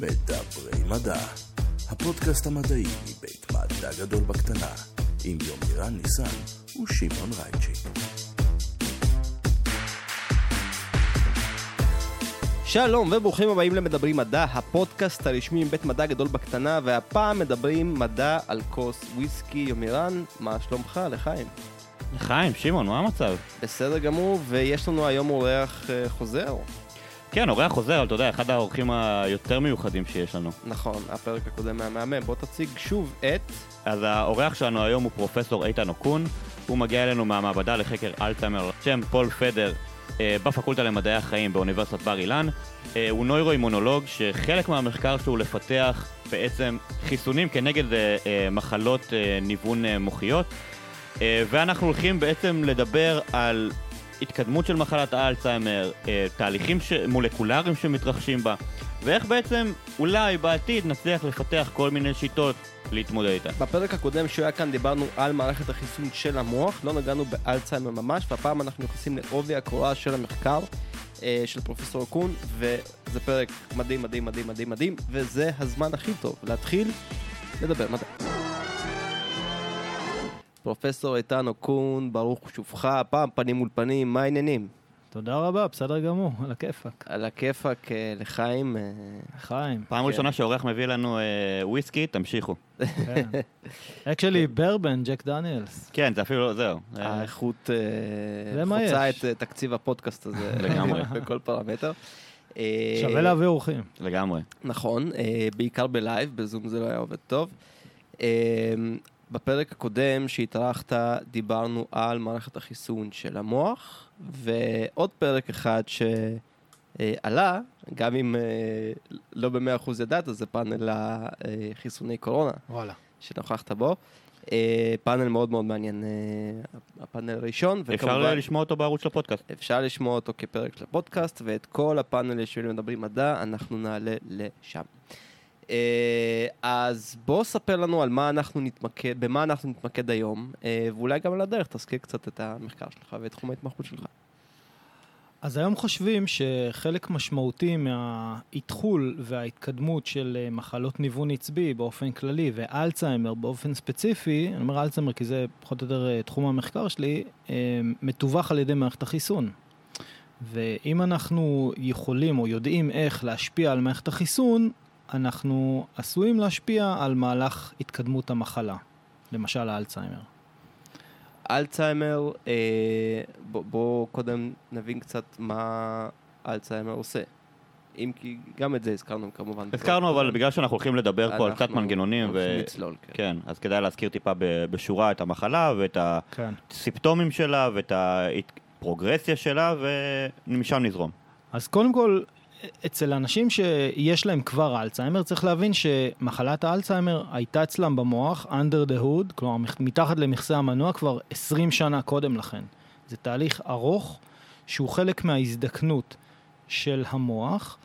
מדברי מדע, הפודקאסט המדעי מבית מדע גדול בקטנה, עם יומירן ניסן ושמעון רייצ'י. שלום וברוכים הבאים למדברים מדע, הפודקאסט הרשמי מבית מדע גדול בקטנה, והפעם מדברים מדע על כוס וויסקי. יומירן, מה שלומך? לחיים. חיים, שמעון, מה המצב? בסדר גמור, ויש לנו היום אורח אה, חוזר. כן, אורח חוזר, אבל אתה יודע, אחד האורחים היותר מיוחדים שיש לנו. נכון, הפרק הקודם היה מהמם. בוא תציג שוב את... אז האורח שלנו היום הוא פרופסור איתן אוקון, הוא מגיע אלינו מהמעבדה לחקר אלצהיימר, שם פול פדר, אה, בפקולטה למדעי החיים באוניברסיטת בר אילן. אה, הוא נוירו-אימונולוג שחלק מהמחקר שלו הוא לפתח בעצם חיסונים כנגד אה, אה, מחלות אה, ניוון אה, מוחיות. אה, ואנחנו הולכים בעצם לדבר על התקדמות של מחלת האלצהיימר, אה, תהליכים ש... מולקולריים שמתרחשים בה, ואיך בעצם אולי בעתיד נצליח לפתח כל מיני שיטות להתמודד איתה. בפרק הקודם שהוא היה כאן דיברנו על מערכת החיסון של המוח, לא נגענו באלצהיימר ממש, והפעם אנחנו נכנסים לעובי הקורה של המחקר אה, של פרופסור קון, וזה פרק מדהים מדהים מדהים מדהים מדהים, וזה הזמן הכי טוב להתחיל לדבר מדע. פרופסור איתן אוקון, ברוך שובך, הפעם פנים מול פנים, מה העניינים? תודה רבה, בסדר גמור, על הכיפאק. על הכיפאק אה, לחיים. אה, חיים. פעם כן. ראשונה שאורח מביא לנו אה, וויסקי, תמשיכו. actually, bourbon, ג'ק דניאלס. כן, זה אפילו לא, זהו. האיכות חוצה. את תקציב הפודקאסט הזה. לגמרי. בכל פרמטר. שווה להביא אורחים. לגמרי. נכון, בעיקר ב live, בזום זה לא היה עובד טוב. בפרק הקודם שהתארחת דיברנו על מערכת החיסון של המוח, ועוד פרק אחד שעלה, גם אם אה, לא במאה אחוז ידעת, זה פאנל החיסוני קורונה וואלה. שנוכחת בו. אה, פאנל מאוד מאוד מעניין, אה, הפאנל הראשון, אפשר לשמוע אותו בערוץ של הפודקאסט. אפשר לשמוע אותו כפרק של הפודקאסט, ואת כל הפאנל של מדברים מדע, אנחנו נעלה לשם. אה, אז בוא ספר לנו על מה אנחנו נתמקד, במה אנחנו נתמקד היום, אה, ואולי גם על הדרך תזכיר קצת את המחקר שלך ואת תחום ההתמחות שלך. אז היום חושבים שחלק משמעותי מהאיתחול וההתקדמות של אה, מחלות ניוון עצבי באופן כללי ואלצהיימר באופן ספציפי, אני אומר אלצהיימר כי זה פחות או יותר תחום המחקר שלי, מתווך על ידי מערכת החיסון. ואם אנחנו יכולים או יודעים איך להשפיע על מערכת החיסון, אנחנו עשויים להשפיע על מהלך התקדמות המחלה, למשל האלצהיימר. אלצהיימר, אה, בוא, בוא קודם נבין קצת מה אלצהיימר עושה. אם כי גם את זה הזכרנו כמובן. הזכרנו, אבל בגלל שאנחנו הולכים לדבר פה על קצת מנגנונים, ו... לצלול, כן. כן, אז כדאי להזכיר טיפה בשורה את המחלה ואת כן. הסימפטומים שלה ואת הפרוגרסיה שלה, ומשם נזרום. אז קודם כל, אצל אנשים שיש להם כבר אלצהיימר, צריך להבין שמחלת האלצהיימר הייתה אצלם במוח, under the hood, כלומר מתחת למכסה המנוע כבר 20 שנה קודם לכן. זה תהליך ארוך שהוא חלק מההזדקנות של המוח,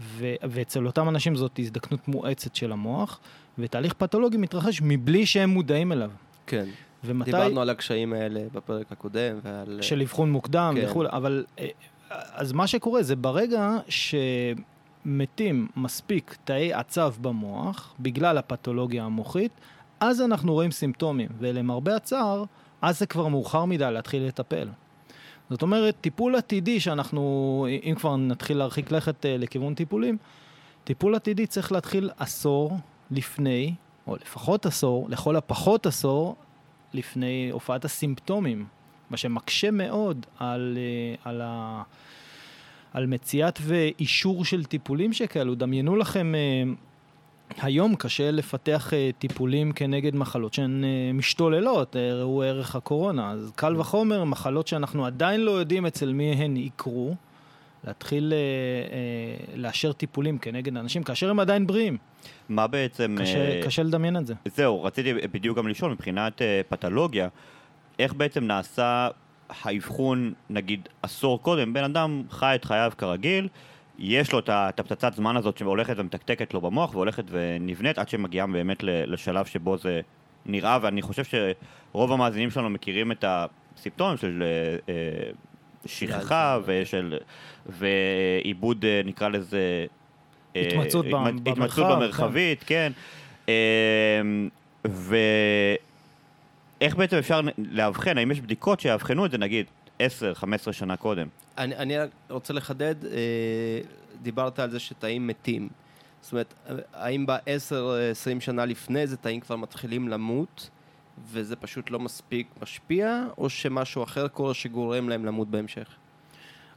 ו- ואצל אותם אנשים זאת הזדקנות מואצת של המוח, ותהליך פתולוגי מתרחש מבלי שהם מודעים אליו. כן. ומתי... דיברנו על הקשיים האלה בפרק הקודם ועל... של אבחון מוקדם כן. וכולי, אבל אה, אז מה שקורה זה ברגע שמתים מספיק תאי עצב במוח, בגלל הפתולוגיה המוחית, אז אנחנו רואים סימפטומים, ולמרבה הצער, אז זה כבר מאוחר מדי להתחיל לטפל. זאת אומרת, טיפול עתידי שאנחנו, אם כבר נתחיל להרחיק לכת אה, לכיוון טיפולים, טיפול עתידי צריך להתחיל עשור לפני, או לפחות עשור, לכל הפחות עשור, לפני הופעת הסימפטומים, מה שמקשה מאוד על, אה, על, ה, על מציאת ואישור של טיפולים שכאלו. דמיינו לכם, אה, היום קשה לפתח אה, טיפולים כנגד מחלות שהן משתוללות, ראו ערך הקורונה. אז קל וחומר, מחלות שאנחנו עדיין לא יודעים אצל מי הן יקרו, להתחיל אה, אה, לאשר טיפולים כנגד אנשים, כאשר הם עדיין בריאים. מה בעצם... קשה, אה, קשה לדמיין את זה. זהו, רציתי בדיוק גם לשאול, מבחינת אה, פתולוגיה, איך בעצם נעשה האבחון, נגיד, עשור קודם, בן אדם חי את חייו כרגיל, יש לו את הפצצת זמן הזאת שהולכת ומתקתקת לו במוח והולכת ונבנית עד שמגיעה באמת לשלב שבו זה נראה, ואני חושב שרוב המאזינים שלנו מכירים את הסימפטומים של אה, אה, שכחה. ושל... ועיבוד, אה, נקרא לזה, התמצאות במרחב, התמצאות במרחבית, כן. אה, ואיך בעצם אפשר לאבחן, האם יש בדיקות שיאבחנו את זה, נגיד, 10-15 שנה קודם? אני, אני רוצה לחדד, אה, דיברת על זה שתאים מתים. זאת אומרת, אה, האם ב-10-20 שנה לפני זה תאים כבר מתחילים למות, וזה פשוט לא מספיק משפיע, או שמשהו אחר קורה שגורם להם למות בהמשך?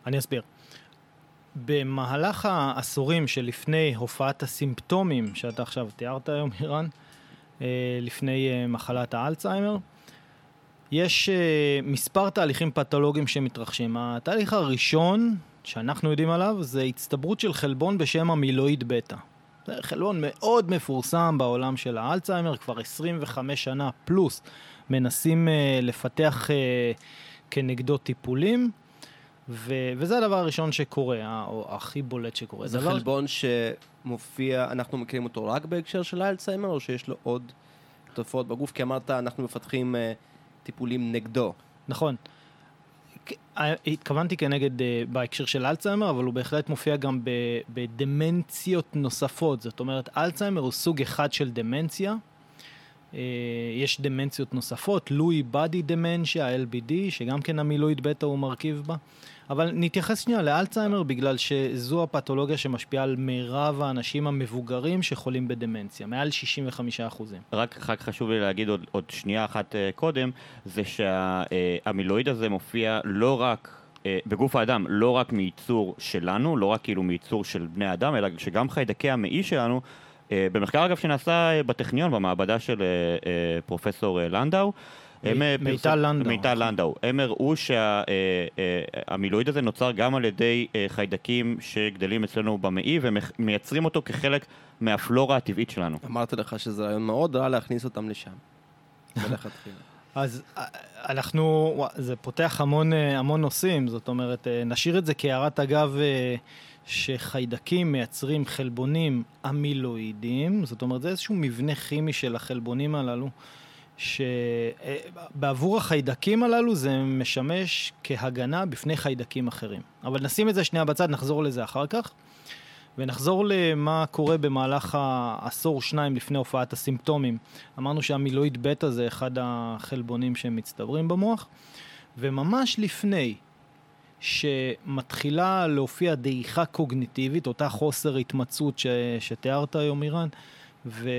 אני אסביר. במהלך העשורים שלפני הופעת הסימפטומים שאתה עכשיו תיארת היום, אירן, אה, לפני אה, מחלת האלצהיימר, יש אה, מספר תהליכים פתולוגיים שמתרחשים. התהליך הראשון שאנחנו יודעים עליו זה הצטברות של חלבון בשם המילואיד בטא. זה חלבון מאוד מפורסם בעולם של האלצהיימר, כבר 25 שנה פלוס מנסים אה, לפתח אה, כנגדו טיפולים. ו- וזה הדבר הראשון שקורה, או הכי בולט שקורה. זה דבר- חלבון שמופיע, אנחנו מכירים אותו רק בהקשר של האלצהיימר, או שיש לו עוד תופעות בגוף? כי אמרת, אנחנו מפתחים אה, טיפולים נגדו. נכון. התכוונתי כנגד אה, בהקשר של אלצהיימר, אבל הוא בהחלט מופיע גם בדמנציות נוספות. זאת אומרת, אלצהיימר הוא סוג אחד של דמנציה. אה, יש דמנציות נוספות, לואי בדי דמנציה, LBD, שגם כן המילואיד בטא הוא מרכיב בה. אבל נתייחס שנייה לאלצהיימר בגלל שזו הפתולוגיה שמשפיעה על מירב האנשים המבוגרים שחולים בדמנציה, מעל 65 אחוזים. רק, רק חשוב לי להגיד עוד, עוד שנייה אחת uh, קודם, זה שהמילואיד הזה מופיע לא רק uh, בגוף האדם, לא רק מייצור שלנו, לא רק כאילו מייצור של בני האדם, אלא שגם חיידקי המעי שלנו, uh, במחקר אגב שנעשה בטכניון, במעבדה של פרופסור לנדאו, אה, מיטל פרסם- לנדאו. מיטל לנדאו. הם הראו שהמילואיד הזה נוצר גם על ידי אה, חיידקים שגדלים אצלנו במעי ומייצרים אותו כחלק מהפלורה הטבעית שלנו. אמרתי לך שזה רעיון מאוד רע להכניס אותם לשם. מלכתחילה. אז אה, אנחנו, זה פותח המון, אה, המון נושאים, זאת אומרת, אה, נשאיר את זה כהערת אגב אה, שחיידקים מייצרים חלבונים אמילואידים, זאת אומרת, זה איזשהו מבנה כימי של החלבונים הללו, שבעבור החיידקים הללו זה משמש כהגנה בפני חיידקים אחרים. אבל נשים את זה שנייה בצד, נחזור לזה אחר כך. ונחזור למה קורה במהלך העשור שניים לפני הופעת הסימפטומים. אמרנו שהמילואיד בטא זה אחד החלבונים שמצטברים במוח, וממש לפני שמתחילה להופיע דעיכה קוגניטיבית, אותה חוסר התמצאות ש... שתיארת היום, אירן, ו...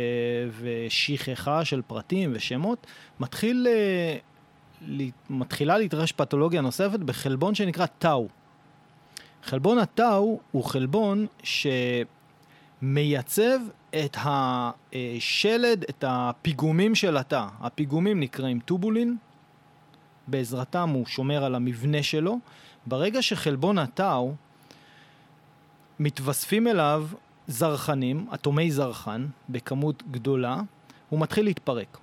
ושכחה של פרטים ושמות, מתחיל, אה, מתחילה להתרחש פתולוגיה נוספת בחלבון שנקרא טאו. חלבון הטאו הוא חלבון שמייצב את השלד, את הפיגומים של התא. הפיגומים נקראים טובולין, בעזרתם הוא שומר על המבנה שלו. ברגע שחלבון הטאו מתווספים אליו זרחנים, אטומי זרחן, בכמות גדולה, הוא מתחיל להתפרק.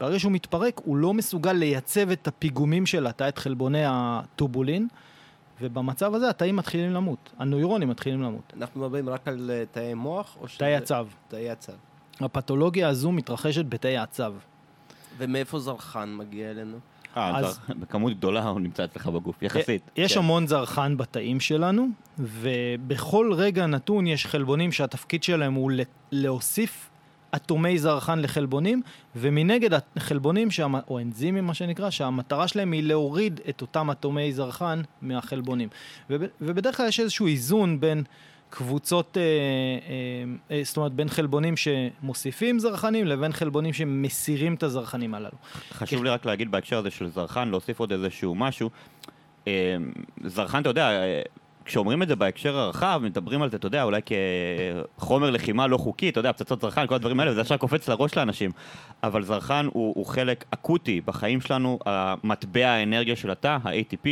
ברגע שהוא מתפרק, הוא לא מסוגל לייצב את הפיגומים של התא, את חלבוני הטובולין, ובמצב הזה התאים מתחילים למות, הנוירונים מתחילים למות. אנחנו מדברים רק על אה, תאי מוח, או שזה... תאי הצו. תאי הצו. הפתולוגיה הזו מתרחשת בתאי הצו. ומאיפה זרחן מגיע אלינו? אה, אז-. בכמות גדולה הוא נמצא אצלך בגוף, יחסית. יש כן. המון זרחן בתאים שלנו, ובכל רגע נתון יש חלבונים שהתפקיד שלהם הוא להוסיף אטומי זרחן לחלבונים, ומנגד החלבונים, שהמ... או אנזימים מה שנקרא, שהמטרה שלהם היא להוריד את אותם אטומי זרחן מהחלבונים. וב... ובדרך כלל יש איזשהו איזון בין קבוצות, אה, אה, אה, זאת אומרת בין חלבונים שמוסיפים זרחנים לבין חלבונים שמסירים את הזרחנים הללו. חשוב לי רק להגיד בהקשר הזה של זרחן, להוסיף עוד איזשהו משהו. זרחן, אתה יודע, כשאומרים את זה בהקשר הרחב, מדברים על זה, אתה יודע, אולי כחומר לחימה לא חוקי, אתה יודע, פצצות זרחן, כל הדברים האלה, וזה ישר קופץ לראש לאנשים. אבל זרחן הוא, הוא חלק אקוטי בחיים שלנו, המטבע האנרגיה של התא, ה-ATP,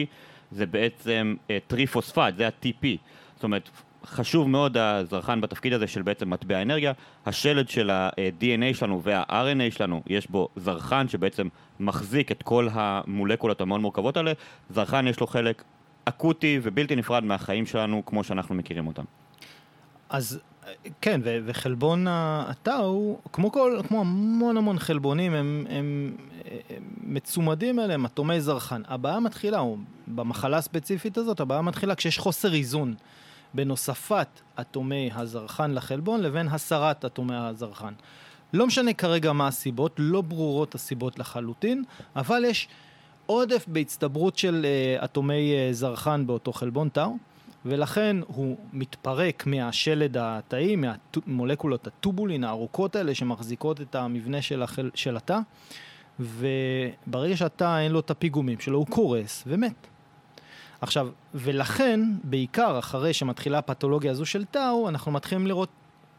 זה בעצם טריפוספט, זה ה-TP. זאת אומרת, חשוב מאוד הזרחן בתפקיד הזה של בעצם מטבע אנרגיה. השלד של ה-DNA שלנו וה-RNA שלנו, יש בו זרחן שבעצם מחזיק את כל המולקולות המאוד מורכבות האלה. זרחן יש לו חלק אקוטי ובלתי נפרד מהחיים שלנו כמו שאנחנו מכירים אותם. אז כן, ו- וחלבון הטאו, כמו כל, כמו המון המון חלבונים, הם, הם, הם מצומדים אליהם, אטומי זרחן. הבעיה מתחילה, או במחלה הספציפית הזאת, הבעיה מתחילה כשיש חוסר איזון בין הוספת אטומי הזרחן לחלבון לבין הסרת אטומי הזרחן. לא משנה כרגע מה הסיבות, לא ברורות הסיבות לחלוטין, אבל יש עודף בהצטברות של אה, אטומי אה, זרחן באותו חלבון תאו, ולכן הוא מתפרק מהשלד התאי, מהמולקולות הטובולין הארוכות האלה שמחזיקות את המבנה של, החל, של התא, וברגע שהתא אין לו את הפיגומים שלו, הוא קורס ומת. עכשיו, ולכן, בעיקר אחרי שמתחילה הפתולוגיה הזו של טאו, אנחנו מתחילים לראות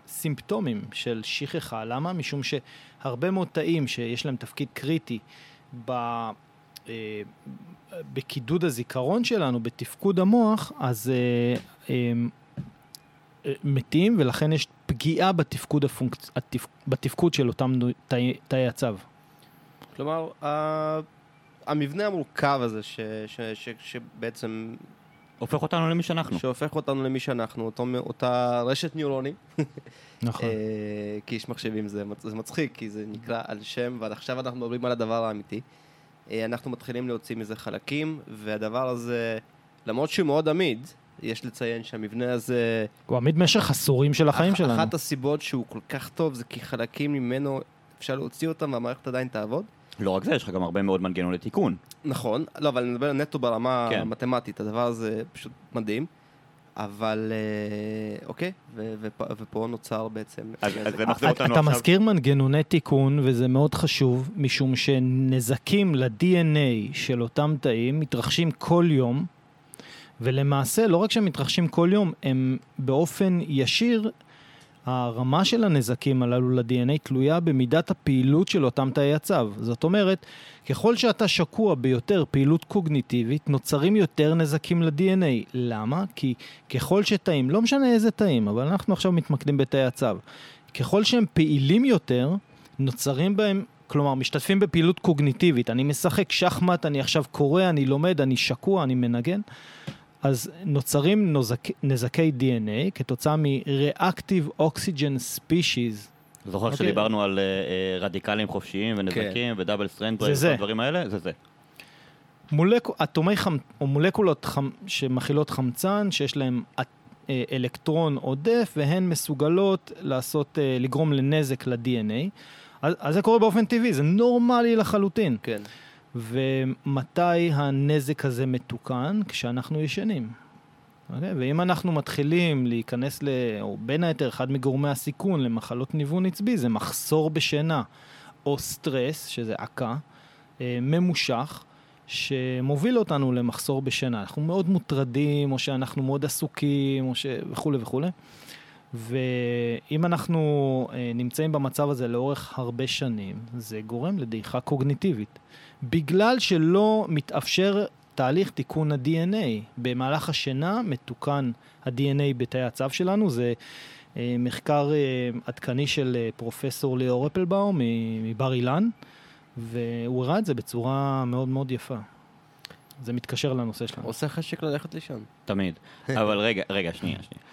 סימפטומים של שכחה. למה? משום שהרבה מאוד תאים שיש להם תפקיד קריטי ב... אה, בקידוד הזיכרון שלנו, בתפקוד המוח, אז אה, אה, מתים, ולכן יש פגיעה בתפקוד, הפונק... התפ... בתפקוד של אותם תאי, תאי הצו. כלומר. המבנה המורכב הזה, ש... ש... ש... שבעצם... הופך אותנו למי שאנחנו. שהופך אותנו למי שאנחנו, אותו, אותה רשת ניורונים. נכון. אה, כי איש מחשבים זה, זה מצחיק, כי זה נקרא על שם, ועכשיו אנחנו מדברים על הדבר האמיתי. אה, אנחנו מתחילים להוציא מזה חלקים, והדבר הזה, למרות שהוא מאוד עמיד, יש לציין שהמבנה הזה... הוא עמיד במשך עשורים של החיים אח, שלנו. אחת הסיבות שהוא כל כך טוב זה כי חלקים ממנו, אפשר להוציא אותם והמערכת עדיין תעבוד. לא רק זה, יש לך גם הרבה מאוד מנגנוני תיקון. נכון, לא, אבל אני מדבר נטו ברמה כן. המתמטית, הדבר הזה פשוט מדהים. אבל אה, אוקיי, ו- ופ- ופה נוצר בעצם... אז- אז זה זה- מחזיר אתה, אותנו אתה עכשיו- מזכיר מנגנוני תיקון, וזה מאוד חשוב, משום שנזקים ל-DNA של אותם תאים מתרחשים כל יום, ולמעשה, לא רק שהם מתרחשים כל יום, הם באופן ישיר, הרמה של הנזקים הללו ל-DNA תלויה במידת הפעילות של אותם תאי הצו. זאת אומרת, ככל שאתה שקוע ביותר פעילות קוגניטיבית, נוצרים יותר נזקים ל-DNA. למה? כי ככל שתאים, לא משנה איזה תאים, אבל אנחנו עכשיו מתמקדים בתאי הצו. ככל שהם פעילים יותר, נוצרים בהם, כלומר, משתתפים בפעילות קוגניטיבית. אני משחק שחמט, אני עכשיו קורא, אני לומד, אני שקוע, אני מנגן. אז נוצרים נוזק, נזקי DNA כתוצאה מ-reactive oxygen species. זוכר אוקיי. שדיברנו על אה, אה, רדיקלים חופשיים ונזקים ו double strand זה זה. הדברים האלה? זה זה. מולק... אטומי חמ... או מולקולות חמ... שמכילות חמצן, שיש להן אט- אה, אלקטרון עודף, והן מסוגלות לעשות, לגרום לנזק ל-DNA. אז, אז זה קורה באופן טבעי, זה נורמלי לחלוטין. כן. ומתי הנזק הזה מתוקן? כשאנחנו ישנים. אוקיי? ואם אנחנו מתחילים להיכנס, ל... או בין היתר, אחד מגורמי הסיכון למחלות ניוון עצבי, זה מחסור בשינה, או סטרס, שזה עקה, אה, ממושך, שמוביל אותנו למחסור בשינה. אנחנו מאוד מוטרדים, או שאנחנו מאוד עסוקים, או ש... וכולי וכולי. ואם אנחנו אה, נמצאים במצב הזה לאורך הרבה שנים, זה גורם לדעיכה קוגניטיבית. בגלל שלא מתאפשר תהליך תיקון ה-DNA. במהלך השינה מתוקן ה-DNA בתאי הצו שלנו. זה אה, מחקר אה, עדכני של אה, פרופסור ליאור אפלבאום מבר אילן, והוא הראה את זה בצורה מאוד מאוד יפה. זה מתקשר לנושא שלנו. עושה חשק ללכת לישון. תמיד. אבל רגע, רגע, שנייה, שנייה.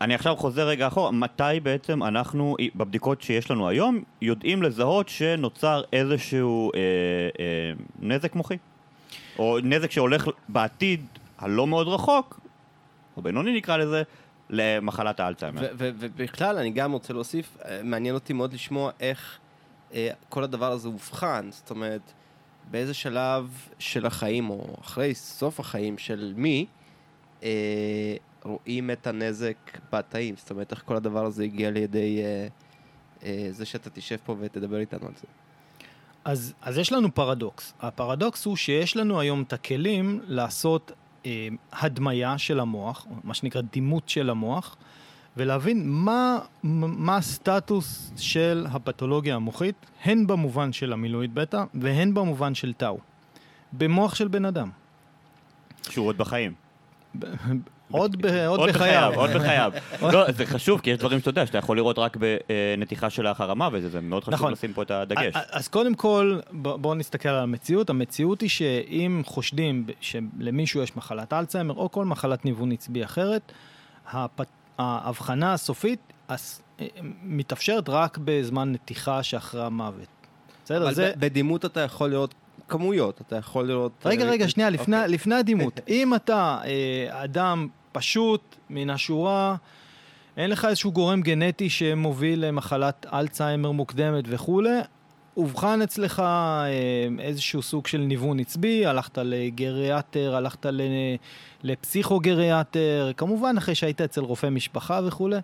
אני עכשיו חוזר רגע אחורה, מתי בעצם אנחנו, בבדיקות שיש לנו היום, יודעים לזהות שנוצר איזשהו אה, אה, נזק מוחי? או נזק שהולך בעתיד הלא מאוד רחוק, או בינוני נקרא לזה, למחלת האלצהיימר. ובכלל, אני גם רוצה להוסיף, אה, מעניין אותי מאוד לשמוע איך אה, כל הדבר הזה אובחן, זאת אומרת, באיזה שלב של החיים, או אחרי סוף החיים של מי, אה, רואים את הנזק בתאים, זאת אומרת, איך כל הדבר הזה הגיע לידי אה, אה, זה שאתה תשב פה ותדבר איתנו על זה. אז, אז יש לנו פרדוקס. הפרדוקס הוא שיש לנו היום את הכלים לעשות אה, הדמיה של המוח, מה שנקרא דימות של המוח, ולהבין מה, מה הסטטוס של הפתולוגיה המוחית, הן במובן של המילואיד בטא והן במובן של טאו. במוח של בן אדם. שהוא עוד בחיים. עוד, ב, עוד, עוד בחייו. עוד בחייו. לא, זה חשוב, כי יש דברים שאתה יודע, שאתה יכול לראות רק בנתיחה שלאחר המוות, וזה מאוד חשוב נכון. לשים פה את הדגש. אז קודם כל, בואו נסתכל על המציאות. המציאות היא שאם חושדים שלמישהו יש מחלת אלצהיימר או כל מחלת ניוון עצבי אחרת, ההבחנה הסופית הס- מתאפשרת רק בזמן נתיחה שאחרי המוות. בסדר? אבל זה... בדימות אתה יכול לראות כמויות, אתה יכול לראות... רגע, אה, רגע, שנייה, לפני, אוקיי. לפני הדימות. אם אתה אה, אדם פשוט, מן השורה, אין לך איזשהו גורם גנטי שמוביל למחלת אלצהיימר מוקדמת וכולי, אובחן אצלך אה, איזשהו סוג של ניוון עצבי, הלכת לגריאטר, הלכת לפסיכוגריאטר, כמובן אחרי שהיית אצל רופא משפחה וכולי,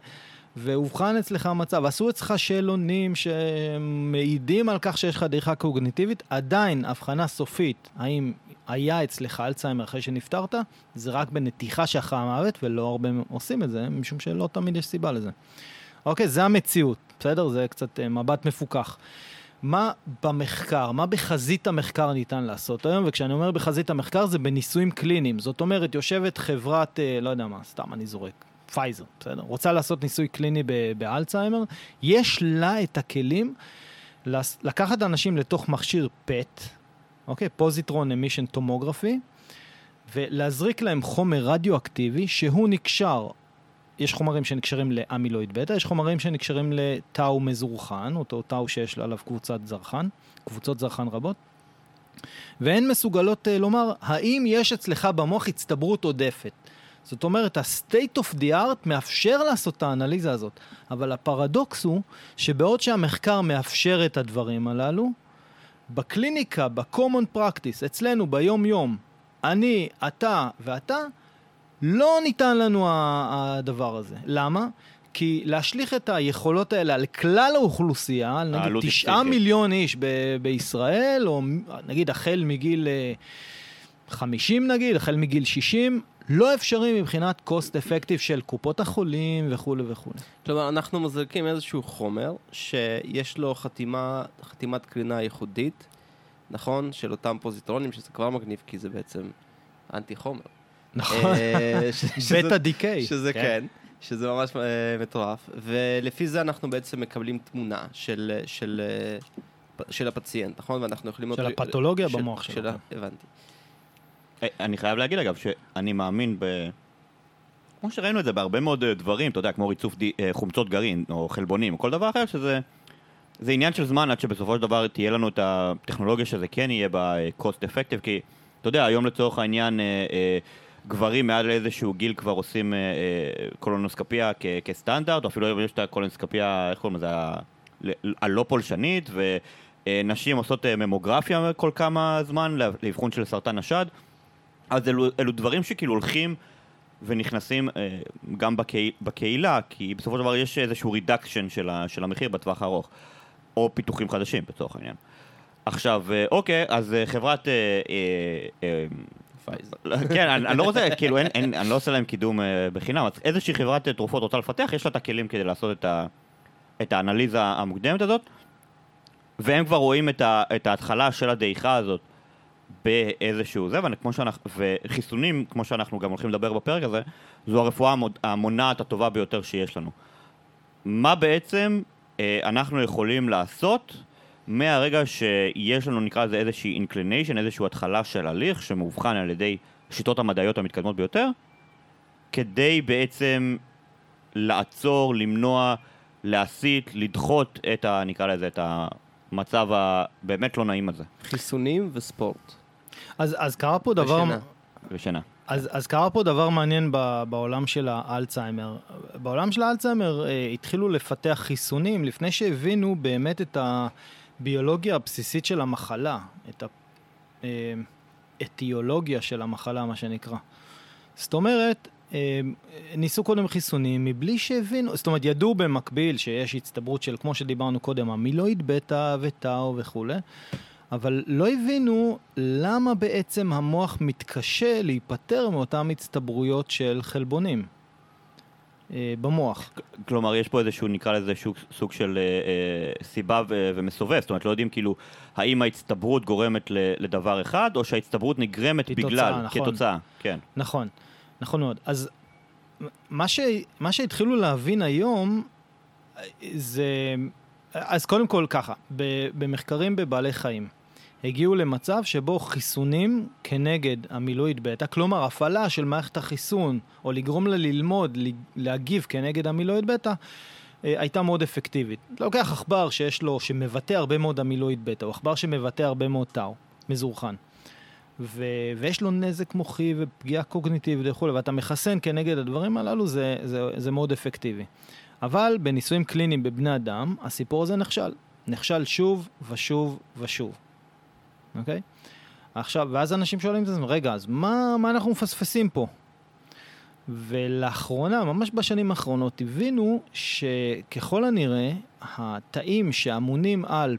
ואובחן אצלך מצב, עשו אצלך שאלונים שמעידים על כך שיש לך דעיכה קוגניטיבית, עדיין הבחנה סופית, האם היה אצלך אלצהיימר אחרי שנפטרת, זה רק בנתיחה שאחרי המוות, ולא הרבה עושים את זה, משום שלא תמיד יש סיבה לזה. אוקיי, זה המציאות, בסדר? זה קצת אה, מבט מפוכח. מה במחקר, מה בחזית המחקר ניתן לעשות היום, וכשאני אומר בחזית המחקר זה בניסויים קליניים. זאת אומרת, יושבת חברת, אה, לא יודע מה, סתם אני זורק, פייזר, בסדר? רוצה לעשות ניסוי קליני באלצהיימר, יש לה את הכלים לקחת אנשים לתוך מכשיר PET, אוקיי? פוזיטרון אמישן טומוגרפי, ולהזריק להם חומר רדיואקטיבי שהוא נקשר יש חומרים שנקשרים לאמילואיד בטא, יש חומרים שנקשרים לטאו מזורחן, אותו טאו שיש עליו קבוצת זרחן, קבוצות זרחן רבות, והן מסוגלות uh, לומר, האם יש אצלך במוח הצטברות עודפת. זאת אומרת, ה-state of the art מאפשר לעשות את האנליזה הזאת, אבל הפרדוקס הוא שבעוד שהמחקר מאפשר את הדברים הללו, בקליניקה, ב-common practice, אצלנו ביום-יום, אני, אתה ואתה, לא ניתן לנו הדבר הזה. למה? כי להשליך את היכולות האלה על כלל האוכלוסייה, על נגיד תשעה. מיליון איש ב- בישראל, או נגיד החל מגיל אה, 50 נגיד, החל מגיל 60, לא אפשרי מבחינת cost effective של קופות החולים וכולי וכולי. כלומר, אנחנו מזריקים איזשהו חומר שיש לו חתימה, חתימת קרינה ייחודית, נכון? של אותם פוזיטרונים, שזה כבר מגניב, כי זה בעצם אנטי חומר. נכון. אה, בטא דיקיי. שזה כן, שזה ממש אה, מטורף, ולפי זה אנחנו בעצם מקבלים תמונה של, של, אה, של הפציינט, נכון? ואנחנו יכולים... של הפתולוגיה במוח של שלו. ה- הבנתי. אה, אני חייב להגיד אגב שאני מאמין ב... כמו שראינו את זה בהרבה מאוד אה, דברים, אתה יודע, כמו ריצוף די, אה, חומצות גרעין או חלבונים או כל דבר אחר, שזה זה עניין של זמן עד שבסופו של דבר תהיה לנו את הטכנולוגיה שזה כן יהיה בה cost effective, כי אתה יודע, היום לצורך העניין גברים מעל איזשהו גיל כבר עושים קולונוסקופיה כ- כסטנדרט, או אפילו היום יש את הקולונוסקופיה, איך קוראים לזה, הלא פולשנית, ונשים עושות ממוגרפיה כל כמה זמן לאבחון של סרטן השד. אז אלו, אלו דברים שכאילו הולכים ונכנסים אה, גם בקהי, בקהילה, כי בסופו של דבר יש איזשהו reduction של, ה, של המחיר בטווח הארוך, או פיתוחים חדשים לצורך העניין. עכשיו, אה, אוקיי, אז אה, חברת... אה, אה, אה, פייזר. כן, אני, אני לא רוצה, כאילו, אין, אין, אני לא עושה להם קידום אה, בחינם, אז איזושהי חברת אה, תרופות רוצה לפתח, יש לה את הכלים כדי לעשות את, ה, את האנליזה המוקדמת הזאת, והם כבר רואים את, ה, את ההתחלה של הדעיכה הזאת באיזשהו זה, וכמו שאנחנו, וחיסונים, כמו שאנחנו גם הולכים לדבר בפרק הזה, זו הרפואה המונעת הטובה ביותר שיש לנו. מה בעצם אה, אנחנו יכולים לעשות מהרגע שיש לנו, נקרא לזה איזושהי inclination, איזושהי התחלה של הליך שמאובחן על ידי השיטות המדעיות המתקדמות ביותר, כדי בעצם לעצור, למנוע, להסיט, לדחות את ה... נקרא לזה, את המצב הבאמת לא נעים הזה. חיסונים וספורט. אז, אז קרה פה דבר... ושינה. ושינה. אז, אז קרה פה דבר מעניין ב, בעולם של האלצהיימר. בעולם של האלצהיימר אה, התחילו לפתח חיסונים לפני שהבינו באמת את הביולוגיה הבסיסית של המחלה, את האטיולוגיה של המחלה, מה שנקרא. זאת אומרת, אה, ניסו קודם חיסונים מבלי שהבינו, זאת אומרת, ידעו במקביל שיש הצטברות של, כמו שדיברנו קודם, המילואיד בטא וטאו וכולי, אבל לא הבינו למה בעצם המוח מתקשה להיפטר מאותן הצטברויות של חלבונים אה, במוח. כלומר, יש פה איזשהו, נקרא לזה שוק, סוג של אה, אה, סיבה ו- ומסובב, זאת אומרת, לא יודעים כאילו, האם ההצטברות גורמת ל- לדבר אחד, או שההצטברות נגרמת כתוצאה, בגלל, נכון. כתוצאה, כן. נכון, נכון מאוד. אז מה, ש... מה שהתחילו להבין היום אה, זה... אז קודם כל ככה, במחקרים בבעלי חיים, הגיעו למצב שבו חיסונים כנגד המילואיד בטא, כלומר הפעלה של מערכת החיסון, או לגרום לה ללמוד, להגיב כנגד המילואיד בטא, אה, הייתה מאוד אפקטיבית. לוקח עכבר שיש לו, שמבטא הרבה מאוד המילואיד בטא, או עכבר שמבטא הרבה מאוד טאו, מזורחן. ו- ויש לו נזק מוחי ופגיעה קוגניטיבית וכולי, ואתה מחסן כנגד הדברים הללו, זה, זה, זה מאוד אפקטיבי. אבל בניסויים קליניים בבני אדם, הסיפור הזה נכשל. נכשל שוב ושוב ושוב, אוקיי? עכשיו, ואז אנשים שואלים את עצמם, רגע, אז מה, מה אנחנו מפספסים פה? ולאחרונה, ממש בשנים האחרונות, הבינו שככל הנראה, התאים שאמונים על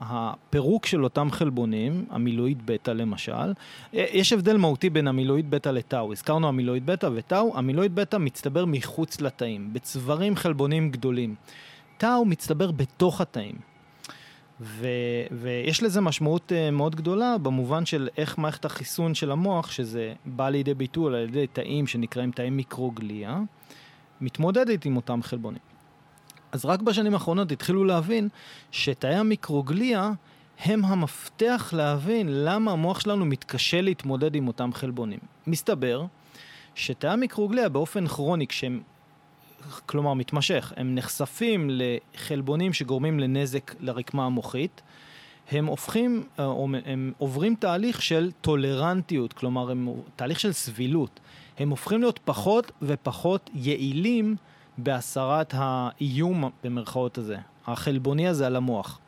הפירוק של אותם חלבונים, המילואיד בטא למשל, יש הבדל מהותי בין המילואיד בטא לטאו. הזכרנו המילואיד בטא וטאו, המילואיד בטא מצטבר מחוץ לתאים, בצברים חלבונים גדולים. הוא מצטבר בתוך התאים. ו, ויש לזה משמעות uh, מאוד גדולה במובן של איך מערכת החיסון של המוח, שזה בא לידי ביטוי על ידי תאים שנקראים תאי מיקרוגליה, מתמודדת עם אותם חלבונים. אז רק בשנים האחרונות התחילו להבין שתאי המיקרוגליה הם המפתח להבין למה המוח שלנו מתקשה להתמודד עם אותם חלבונים. מסתבר שתאי המיקרוגליה באופן כרוני, כשהם כלומר מתמשך, הם נחשפים לחלבונים שגורמים לנזק לרקמה המוחית, הם הופכים, אה, או הם עוברים תהליך של טולרנטיות, כלומר הם תהליך של סבילות. הם הופכים להיות פחות ופחות יעילים בהסרת האיום במרכאות הזה, החלבוני הזה על המוח.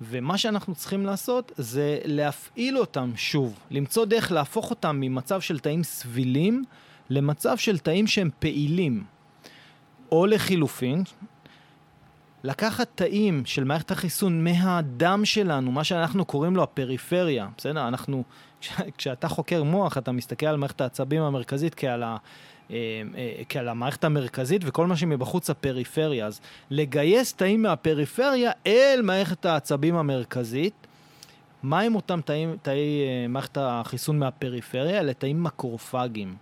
ומה שאנחנו צריכים לעשות זה להפעיל אותם שוב, למצוא דרך להפוך אותם ממצב של תאים סבילים למצב של תאים שהם פעילים. או לחילופין, לקחת תאים של מערכת החיסון מהדם שלנו, מה שאנחנו קוראים לו הפריפריה, בסדר? אנחנו, כשאתה חוקר מוח, אתה מסתכל על מערכת העצבים המרכזית כעל, ה, אה, אה, כעל המערכת המרכזית וכל מה שמבחוץ הפריפריה. אז לגייס תאים מהפריפריה אל מערכת העצבים המרכזית, מה עם אותם תאים, תאי אה, מערכת החיסון מהפריפריה? אלה תאים מקרופגים.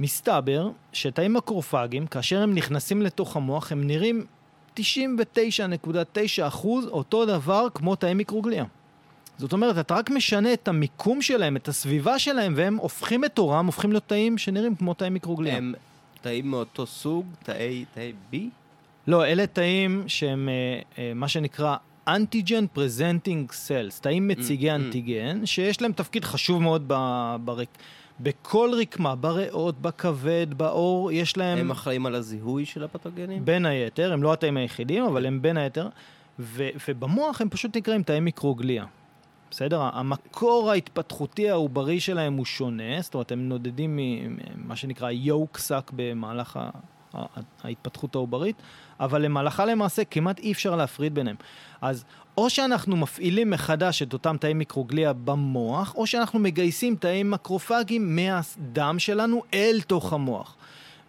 מסתבר שתאים מקרופגים, כאשר הם נכנסים לתוך המוח, הם נראים 99.9% אותו דבר כמו תאי מיקרוגליה. זאת אומרת, אתה רק משנה את המיקום שלהם, את הסביבה שלהם, והם הופכים את עורם, הופכים להיות תאים שנראים כמו תאי מיקרוגליה. הם תאים מאותו סוג, תאי, תאי B? לא, אלה תאים שהם אה, אה, מה שנקרא antigen presenting cells, תאים מציגי אנטיגן, שיש להם תפקיד חשוב מאוד ברק... בכל רקמה, בריאות, בכבד, בעור, יש להם... הם אחראים על הזיהוי של הפתוגנים? בין היתר, הם לא התאים היחידים, אבל הם בין היתר. ו- ובמוח הם פשוט נקראים תאי מיקרוגליה. בסדר? המקור ההתפתחותי העוברי שלהם הוא שונה, זאת אומרת, הם נודדים ממה שנקרא יוק שק במהלך ההתפתחות העוברית, אבל למהלכה למעשה כמעט אי אפשר להפריד ביניהם. אז או שאנחנו מפעילים מחדש את אותם תאי מיקרוגליה במוח, או שאנחנו מגייסים תאי מקרופגים מהדם שלנו אל תוך המוח.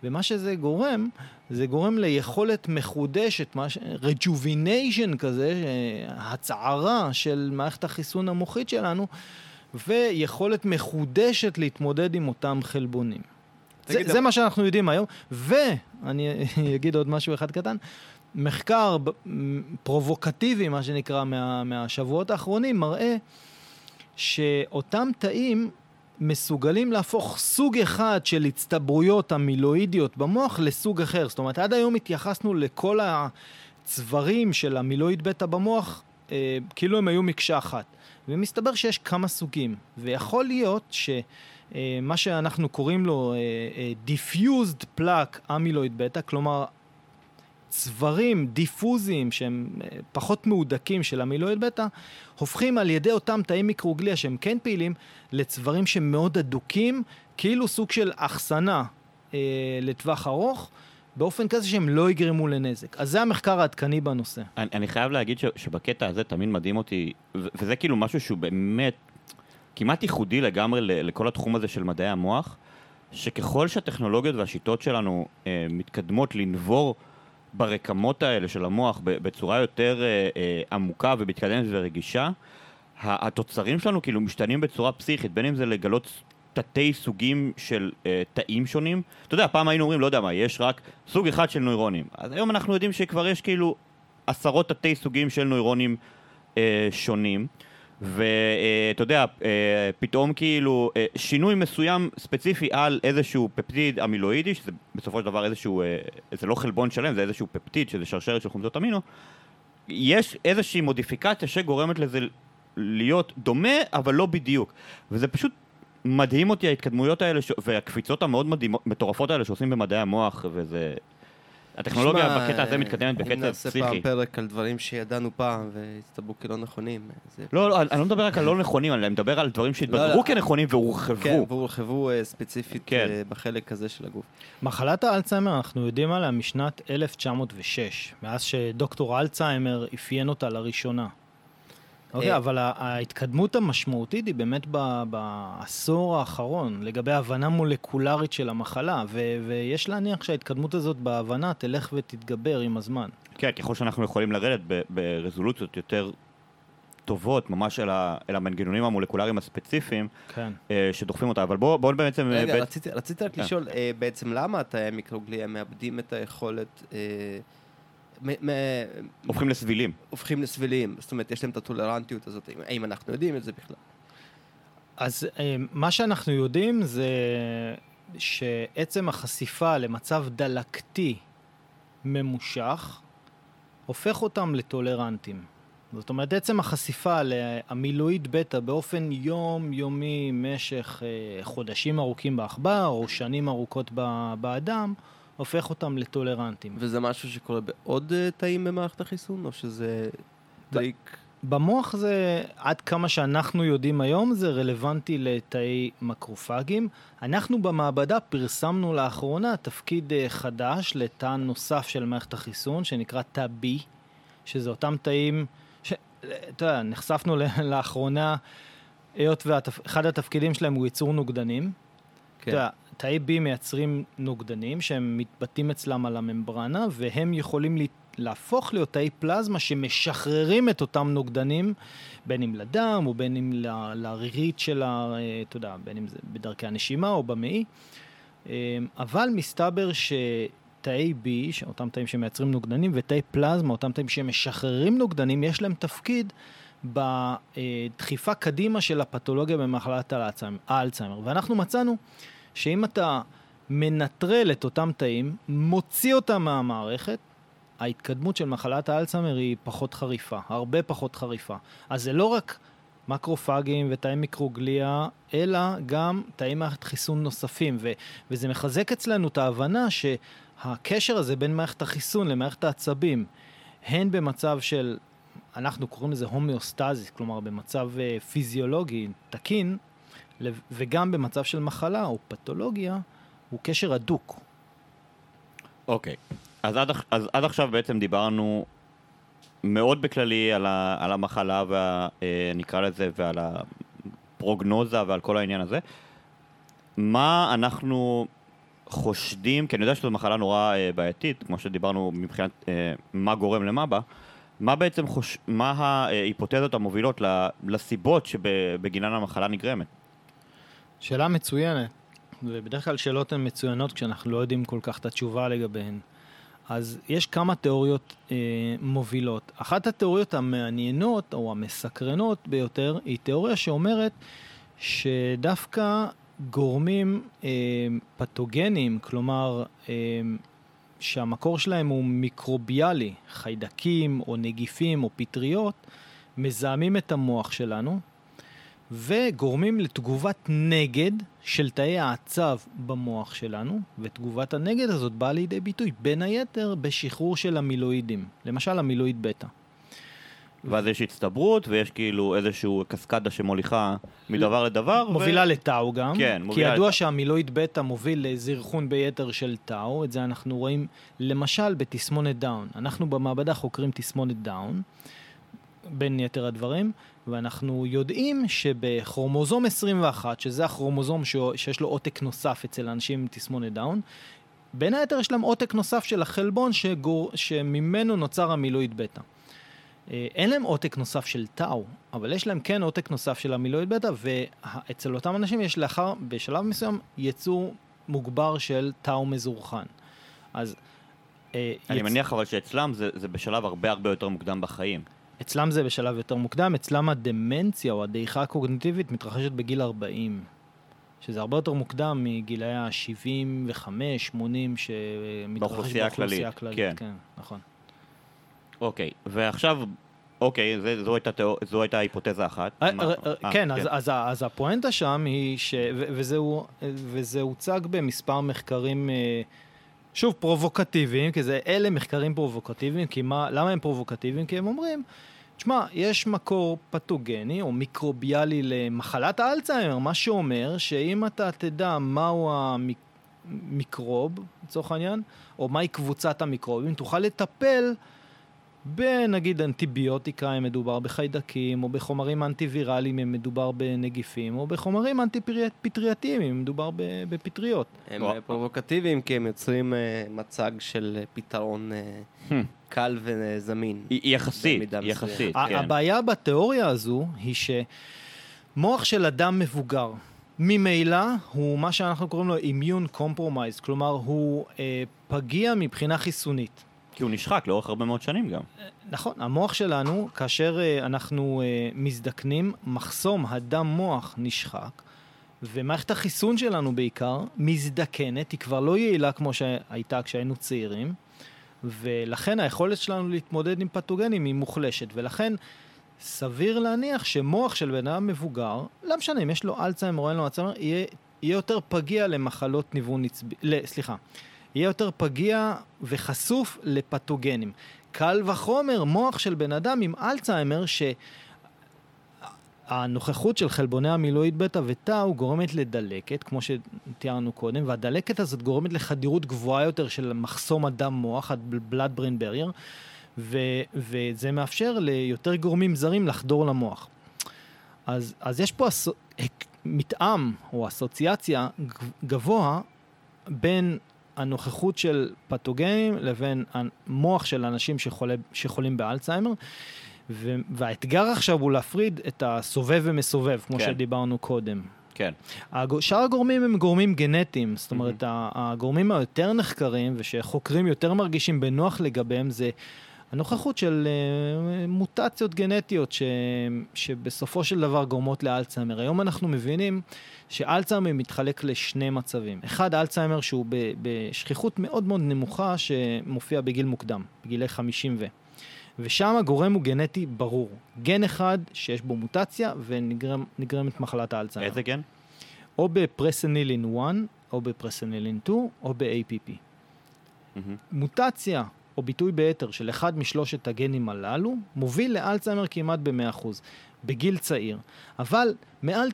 ומה שזה גורם, זה גורם ליכולת מחודשת, רג'וביניישן כזה, הצערה של מערכת החיסון המוחית שלנו, ויכולת מחודשת להתמודד עם אותם חלבונים. זה, זה מה שאנחנו יודעים היום, ואני אגיד עוד משהו אחד קטן, מחקר פרובוקטיבי, מה שנקרא, מה, מהשבועות האחרונים, מראה שאותם תאים מסוגלים להפוך סוג אחד של הצטברויות המילואידיות במוח לסוג אחר. זאת אומרת, עד היום התייחסנו לכל הצברים של המילואיד בטא במוח אה, כאילו הם היו מקשה אחת. ומסתבר שיש כמה סוגים, ויכול להיות שמה אה, שאנחנו קוראים לו אה, אה, diffused plaque amyloid בטא, כלומר צברים דיפוזיים שהם אה, פחות מהודקים של המילואיד בטא, הופכים על ידי אותם תאים מיקרוגליה שהם כן פעילים, לצברים שהם מאוד אדוקים, כאילו סוג של אחסנה אה, לטווח ארוך. באופן כזה שהם לא יגרמו לנזק. אז זה המחקר העדכני בנושא. אני, אני חייב להגיד ש, שבקטע הזה תמיד מדהים אותי, וזה כאילו משהו שהוא באמת כמעט ייחודי לגמרי לכל התחום הזה של מדעי המוח, שככל שהטכנולוגיות והשיטות שלנו אה, מתקדמות לנבור ברקמות האלה של המוח בצורה יותר אה, אה, עמוקה ומתקדמת ורגישה, התוצרים שלנו כאילו משתנים בצורה פסיכית, בין אם זה לגלות תתי סוגים של אה, תאים שונים. אתה יודע, פעם היינו אומרים, לא יודע מה, יש רק סוג אחד של נוירונים. אז היום אנחנו יודעים שכבר יש כאילו עשרות תתי סוגים של נוירונים אה, שונים. ואתה יודע, אה, פתאום כאילו אה, שינוי מסוים ספציפי על איזשהו פפטיד אמילואידי, שזה בסופו של דבר איזשהו, אה, זה לא חלבון שלם, זה איזשהו פפטיד, שזה שרשרת של חומצות אמינו, יש איזושהי מודיפיקציה שגורמת לזה להיות דומה, אבל לא בדיוק. וזה פשוט מדהים אותי ההתקדמויות האלה, ש... והקפיצות המאוד מדהימות, מטורפות האלה שעושים במדעי המוח, וזה... הטכנולוגיה שמע, בקטע הזה מתקדמת אם בקצב נעשה פעם פסיכי. פרק על דברים שידענו פעם והסתברו כלא נכונים. זה... לא, לא, אני לא מדבר רק על לא נכונים, אני מדבר על דברים לא, שהתבדרו לא. כנכונים כן, והורחבו. והורחבו אה, ספציפית כן. אה, בחלק הזה של הגוף. מחלת האלצהיימר, אנחנו יודעים עליה משנת 1906, מאז שדוקטור אלצהיימר אפיין אותה לראשונה. אוקיי, אה. אבל ההתקדמות המשמעותית היא באמת בעשור האחרון, לגבי הבנה מולקולרית של המחלה, ויש להניח שההתקדמות הזאת בהבנה תלך ותתגבר עם הזמן. כן, ככל שאנחנו יכולים לרדת ברזולוציות יותר טובות, ממש אל, ה, אל המנגנונים המולקולריים הספציפיים כן. אה, שדוחפים אותה, אבל בואו בוא בעצם... אה, רגע, רציתי, רציתי רק כן. לשאול, אה, בעצם למה תאי מיקרוגליה מאבדים את היכולת, אה, הופכים לסבילים. הופכים לסביליים? זאת אומרת, יש להם את הטולרנטיות הזאת, האם- אנחנו יודעים את זה בכלל? אז אה, מה שאנחנו יודעים זה שעצם החשיפה למצב דלקתי ממושך הופך אותם לטולרנטים. זאת אומרת, עצם החשיפה לאמילואיד בטא באופן יומיומי במשך אה, חודשים ארוכים בעכבר או שנים ארוכות ב- באדם, הופך אותם לטולרנטים. וזה משהו שקורה בעוד אה, תאים במערכת החיסון, או שזה טריק? במוח זה, עד כמה שאנחנו יודעים היום, זה רלוונטי לתאי מקרופגים. אנחנו במעבדה פרסמנו לאחרונה תפקיד אה, חדש לתא נוסף של מערכת החיסון, שנקרא תא B, שזה אותם תאים, ש... אתה יודע, נחשפנו לאחרונה, היות ואחד התפקידים שלהם הוא ייצור נוגדנים. כן. אתה יודע, תאי B מייצרים נוגדנים שהם מתבטאים אצלם על הממברנה, והם יכולים לה- להפוך להיות תאי פלזמה שמשחררים את אותם נוגדנים, בין אם לדם או בין אם לרירית של ה... אה, אתה יודע, בין אם זה בדרכי הנשימה או במעי. אה, אבל מסתבר שתאי B, אותם תאים שמייצרים נוגדנים, ותאי פלזמה, אותם תאים שמשחררים נוגדנים, יש להם תפקיד בדחיפה קדימה של הפתולוגיה במחלת האלצהיימר. ואנחנו מצאנו שאם אתה מנטרל את אותם תאים, מוציא אותם מהמערכת, ההתקדמות של מחלת האלצהיימר היא פחות חריפה, הרבה פחות חריפה. אז זה לא רק מקרופגים ותאי מיקרוגליה, אלא גם תאי מערכת חיסון נוספים, ו- וזה מחזק אצלנו את ההבנה שהקשר הזה בין מערכת החיסון למערכת העצבים, הן במצב של, אנחנו קוראים לזה הומיאוסטזיס, כלומר במצב אה, פיזיולוגי תקין, וגם במצב של מחלה או פתולוגיה, הוא קשר הדוק. אוקיי. אז עד, אז עד עכשיו בעצם דיברנו מאוד בכללי על, ה, על המחלה, וה, אה, נקרא לזה, ועל הפרוגנוזה ועל כל העניין הזה. מה אנחנו חושדים, כי אני יודע שזו מחלה נורא אה, בעייתית, כמו שדיברנו מבחינת אה, מה גורם למה בה, מה בעצם חוש... מה ההיפותזות המובילות לסיבות שבגינן המחלה נגרמת? שאלה מצוינת, ובדרך כלל שאלות הן מצוינות כשאנחנו לא יודעים כל כך את התשובה לגביהן. אז יש כמה תיאוריות אה, מובילות. אחת התיאוריות המעניינות או המסקרנות ביותר היא תיאוריה שאומרת שדווקא גורמים אה, פתוגנים, כלומר אה, שהמקור שלהם הוא מיקרוביאלי, חיידקים או נגיפים או פטריות, מזהמים את המוח שלנו, וגורמים לתגובת נגד של תאי העצב במוח שלנו, ותגובת הנגד הזאת באה לידי ביטוי בין היתר בשחרור של המילואידים, למשל המילואיד בטא. ואז יש הצטברות, ויש כאילו איזושהי קסקדה שמוליכה מדבר לדבר. ו- מובילה לטאו גם, כן, כי המילואיד ידוע לטאו. שעמילואיד בטא מוביל לזרחון ביתר של טאו, את זה אנחנו רואים למשל בתסמונת דאון. אנחנו במעבדה חוקרים תסמונת דאון, בין יתר הדברים, ואנחנו יודעים שבכרומוזום 21, שזה הכרומוזום שיש לו עותק נוסף אצל אנשים עם תסמונת דאון, בין היתר יש להם עותק נוסף של החלבון שגוי, שממנו נוצר עמילואיד בטא. אה, אין להם עותק נוסף של טאו, אבל יש להם כן עותק נוסף של המילואיד בטא, ואצל אותם אנשים יש לאחר, בשלב מסוים, יצור מוגבר של טאו מזורחן. אז... אה, אני יצ- מניח אבל שאצלם זה, זה בשלב הרבה הרבה יותר מוקדם בחיים. אצלם זה בשלב יותר מוקדם, אצלם הדמנציה או הדעיכה הקוגניטיבית מתרחשת בגיל 40, שזה הרבה יותר מוקדם מגילאי ה-75, 80 שמתרחש באוכלוסייה הכללית. כן. כן, נכון. אוקיי, ועכשיו אוקיי, זה- זו הייתה תיאור- זו הייתה היפותזה אחת. אה, מה- אה, אה, כן, אז- אז ה- אז הפואנטה שם היא, ש- ו- וזה וזה הוצג במספר מחקרים, שוב, פרובוקטיביים, כי זה, אלה מחקרים פרובוקטיביים, כי מה, למה הם פרובוקטיביים? כי הם אומרים, תשמע, יש מקור פתוגני או מיקרוביאלי למחלת האלצהיימר, מה שאומר שאם אתה תדע מהו המיקרוב, לצורך העניין, או מהי קבוצת המיקרובים, תוכל לטפל בנגיד אנטיביוטיקה אם מדובר בחיידקים, או בחומרים אנטיווירליים אם מדובר בנגיפים, או בחומרים אנטי-פטרייתיים אם מדובר ב- בפטריות. הם. אה, פרובוקטיביים כי הם יוצרים אה, מצג של אה, פתרון Hmm. קל וזמין. יחסית. יחסית, כן. הבעיה בתיאוריה הזו היא שמוח של אדם מבוגר, ממילא הוא מה שאנחנו קוראים לו immune compromised, כלומר הוא אה, פגיע מבחינה חיסונית. כי הוא נשחק לאורך הרבה מאוד שנים גם. נכון, המוח שלנו, כאשר אה, אנחנו אה, מזדקנים, מחסום הדם מוח נשחק, ומערכת החיסון שלנו בעיקר מזדקנת, היא כבר לא יעילה כמו שהייתה כשהיינו צעירים, ולכן היכולת שלנו להתמודד עם פתוגנים היא מוחלשת, ולכן סביר להניח שמוח של בן אדם מבוגר, לא משנה אם יש לו אלצהיימר או אין לו אלצהיימר, יהיה, יהיה יותר פגיע למחלות ניוון עצבי, סליחה, יהיה יותר פגיע וחשוף לפתוגנים. קל וחומר מוח של בן אדם עם אלצהיימר, שהנוכחות של חלבוני המילואיד בטא וטאו גורמת לדלקת, כמו שתיארנו קודם, והדלקת הזאת גורמת לחדירות גבוהה יותר של מחסום הדם מוח, ה-blood brain barrier, ו- וזה מאפשר ליותר גורמים זרים לחדור למוח. אז, אז יש פה אס... מתאם או אסוציאציה גבוה בין הנוכחות של פתוגנים לבין המוח של אנשים שחולה, שחולים באלצהיימר. ו- והאתגר עכשיו הוא להפריד את הסובב ומסובב, כמו כן. שדיברנו קודם. כן. הג- שאר הגורמים הם גורמים גנטיים, זאת אומרת, ה- הגורמים היותר נחקרים ושחוקרים יותר מרגישים בנוח לגביהם זה הנוכחות של אה, מוטציות גנטיות ש, שבסופו של דבר גורמות לאלצהיימר. היום אנחנו מבינים שאלצהיימר מתחלק לשני מצבים. אחד, אלצהיימר שהוא בשכיחות מאוד מאוד נמוכה שמופיע בגיל מוקדם, בגילי 50 ו... ושם הגורם הוא גנטי ברור. גן אחד שיש בו מוטציה ונגרמת מחלת האלצהיימר. איזה גן? או בפרסנילין 1, או בפרסנילין 2, או ב-APP. מהמם. מוטציה או ביטוי ביתר של אחד משלושת הגנים הללו מוביל לאלצהיימר כמעט ב-100%, בגיל צעיר. אבל מעל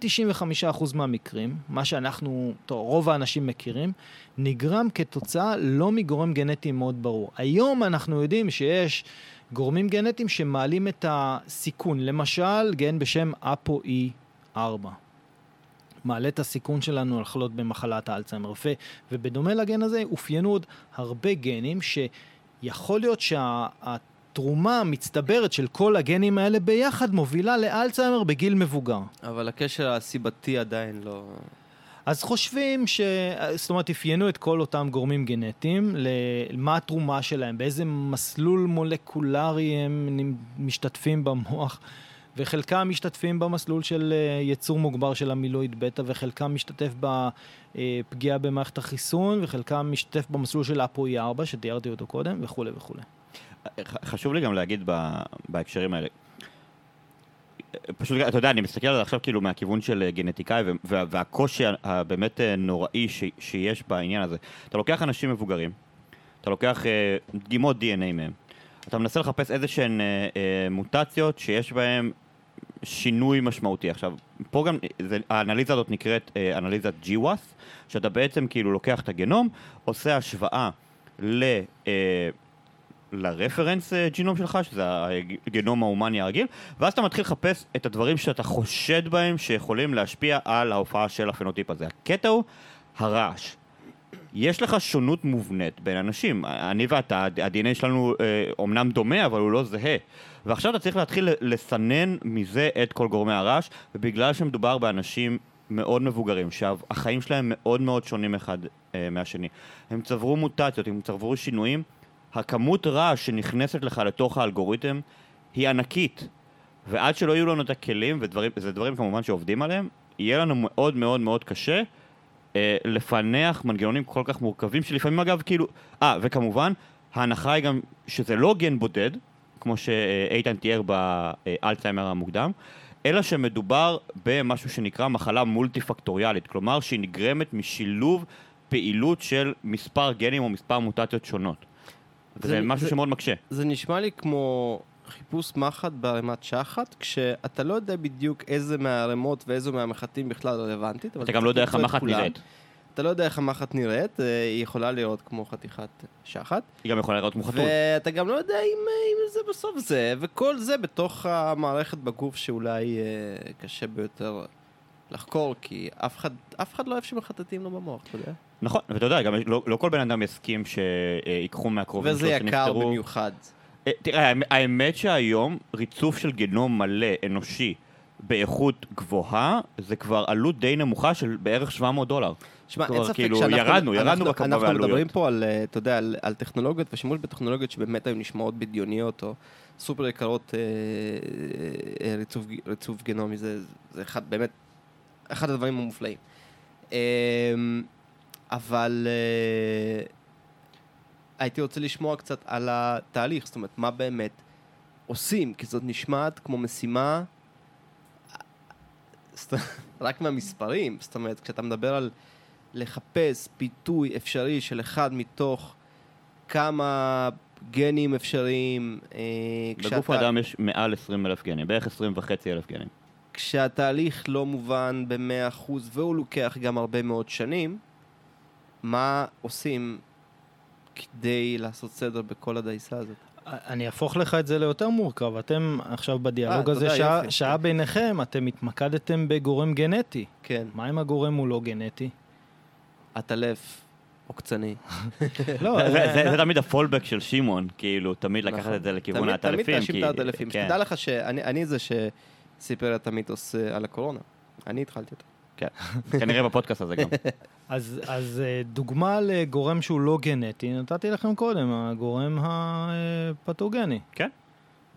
95% מהמקרים, מה שאנחנו, טוב, רוב האנשים מכירים, נגרם כתוצאה לא מגורם גנטי מאוד ברור. היום אנחנו יודעים שיש גורמים גנטיים שמעלים את הסיכון, למשל גן בשם APOE4. מעלה את הסיכון שלנו לחלות במחלת האלצהיימר. ובדומה לגן הזה, אופיינו עוד הרבה גנים שיכול להיות שהתרומה המצטברת של כל הגנים האלה ביחד מובילה לאלצהיימר בגיל מבוגר. אבל הקשר הסיבתי עדיין לא... אז חושבים ש... זאת אומרת, אפיינו את כל אותם גורמים גנטיים, למה התרומה שלהם, באיזה מסלול מולקולרי הם משתתפים במוח, וחלקם משתתפים במסלול של אה, יצור מוגבר של המילואיד בטא, וחלקם משתתף בפגיעה במערכת החיסון, וחלקם משתתף במסלול של אפוי 4, שתיארתי אותו קודם, וכולי וכולי. ח- חשוב לי גם להגיד בהקשרים האלה. פשוט, אתה יודע, אני מסתכל על זה עכשיו כאילו מהכיוון של אה, גנטיקאי וה- והקושי הבאמת אה, נוראי ש- שיש בעניין הזה. אתה לוקח אנשים מבוגרים, אתה לוקח אה, דגימות DNA מהם, אתה מנסה לחפש איזה שהן אה, אה, מוטציות שיש בהן שינוי משמעותי. עכשיו, פה גם, זה, האנליזה הזאת נקראת אה, אנליזת GWAS, שאתה בעצם כאילו לוקח את הגנום, עושה השוואה ל... אה, לרפרנס אה, ג'ינום שלך, שזה הגנום ההומני הרגיל, ואז אתה מתחיל לחפש את הדברים שאתה חושד בהם שיכולים להשפיע על ההופעה של הפנוטיפ הזה. הקטע הוא הרעש. יש לך שונות מובנית בין אנשים. אני ואתה, ה-DNA שלנו אה, אומנם דומה, אבל הוא לא זהה. ועכשיו אתה צריך להתחיל לסנן מזה את כל גורמי הרעש, ובגלל שמדובר באנשים מאוד מבוגרים, שהחיים שלהם מאוד מאוד שונים אחד אה, מהשני. הם צברו מוטציות, הם צברו שינויים. הכמות רעש שנכנסת לך לתוך האלגוריתם היא ענקית. ועד שלא יהיו לנו את הכלים, וזה דברים כמובן שעובדים עליהם, יהיה לנו מאוד מאוד מאוד קשה אה, לפענח מנגנונים כל כך מורכבים, שלפעמים אגב כאילו... אה, וכמובן, ההנחה היא גם שזה לא גן בודד, כמו שאיתן תיאר באלצהיימר המוקדם, אלא שמדובר במשהו שנקרא מחלה מולטי פקטוריאלית, כלומר שהיא נגרמת משילוב פעילות של מספר גנים או מספר מוטציות שונות. זה- זה משהו זה- שמאוד מקשה. זה נשמע לי כמו חיפוש מחט בערימת שחת, כשאתה לא יודע בדיוק איזה מהערימות ואיזה מהמחטים בכלל רלוונטית. אתה גם לא יודע איך המחט. נראית. אתה לא יודע איך המחט נראית, אה, היא יכולה לראות כמו חתיכת שחת. היא גם יכולה לראות כמו חתול. ואתה גם לא יודע אם, אם זה בסוף זה, וכל זה בתוך המערכת בגוף שאולי אה, קשה ביותר לחקור, כי אף אחד, אף אחד לא אוהב שמחטטים לו במוח, אתה יודע? נכון, ואתה יודע, גם לא, לא כל בן אדם יסכים שיקחו מהקרובים וזה שלו יקר שנפטרו. במיוחד. אה, תראה, האמת- שהיום ריצוף של גנום מלא, אנושי, באיכות גבוהה, זה כבר עלות די נמוכה של בערך 700 דולר. שמע, אין ספק כאילו, שאנחנו ירדנו, ירדנו אנחנו, בכמה אנחנו בעלויות. מדברים פה על, אה, אתה יודע, על, על טכנולוגיות ושימוש בטכנולוגיות שבאמת היו נשמעות בדיוניות או סופר יקרות אה, אה, ריצוף, ריצוף גנומי, זה, זה אחד, באמת, אחד הדברים המופלאים. אה, אבל אה, הייתי רוצה לשמוע קצת על התהליך, זאת אומרת, מה באמת עושים, כי זאת נשמעת כמו משימה רק מהמספרים, זאת אומרת, כשאתה מדבר על לחפש פיתוי אפשרי של אחד מתוך כמה גנים אפשריים, אה, בגוף כשאתה- האדם יש מעל 20 אלף גנים, בערך 20 וחצי אלף גנים. כשהתהליך לא מובן ב-100% והוא לוקח גם הרבה מאוד שנים, מה עושים כדי לעשות סדר בכל הדייסה הזאת? אני אהפוך לך את זה ליותר מורכב. אתם עכשיו בדיאלוג אה, הזה, תודה, שעה- יופי. שעה ביניכם, אתם התמקדתם בגורם גנטי. כן, מה אם הגורם הוא לא גנטי? עטלף, עוקצני. לא, זה- תמיד הפולבק של שמעון, כאילו, תמיד לקחת נכון. את זה לכיוון העטלפים. תמיד תאשים את העטלפים. כן. שתדע לך שאני אני זה שסיפר את המיתוס אה, על הקורונה. אני התחלתי אותו. כנראה בפודקאסט הזה גם. אז, אז אה, דוגמה לגורם שהוא לא גנטי, נתתי לכם קודם, הגורם הפתוגני. כן.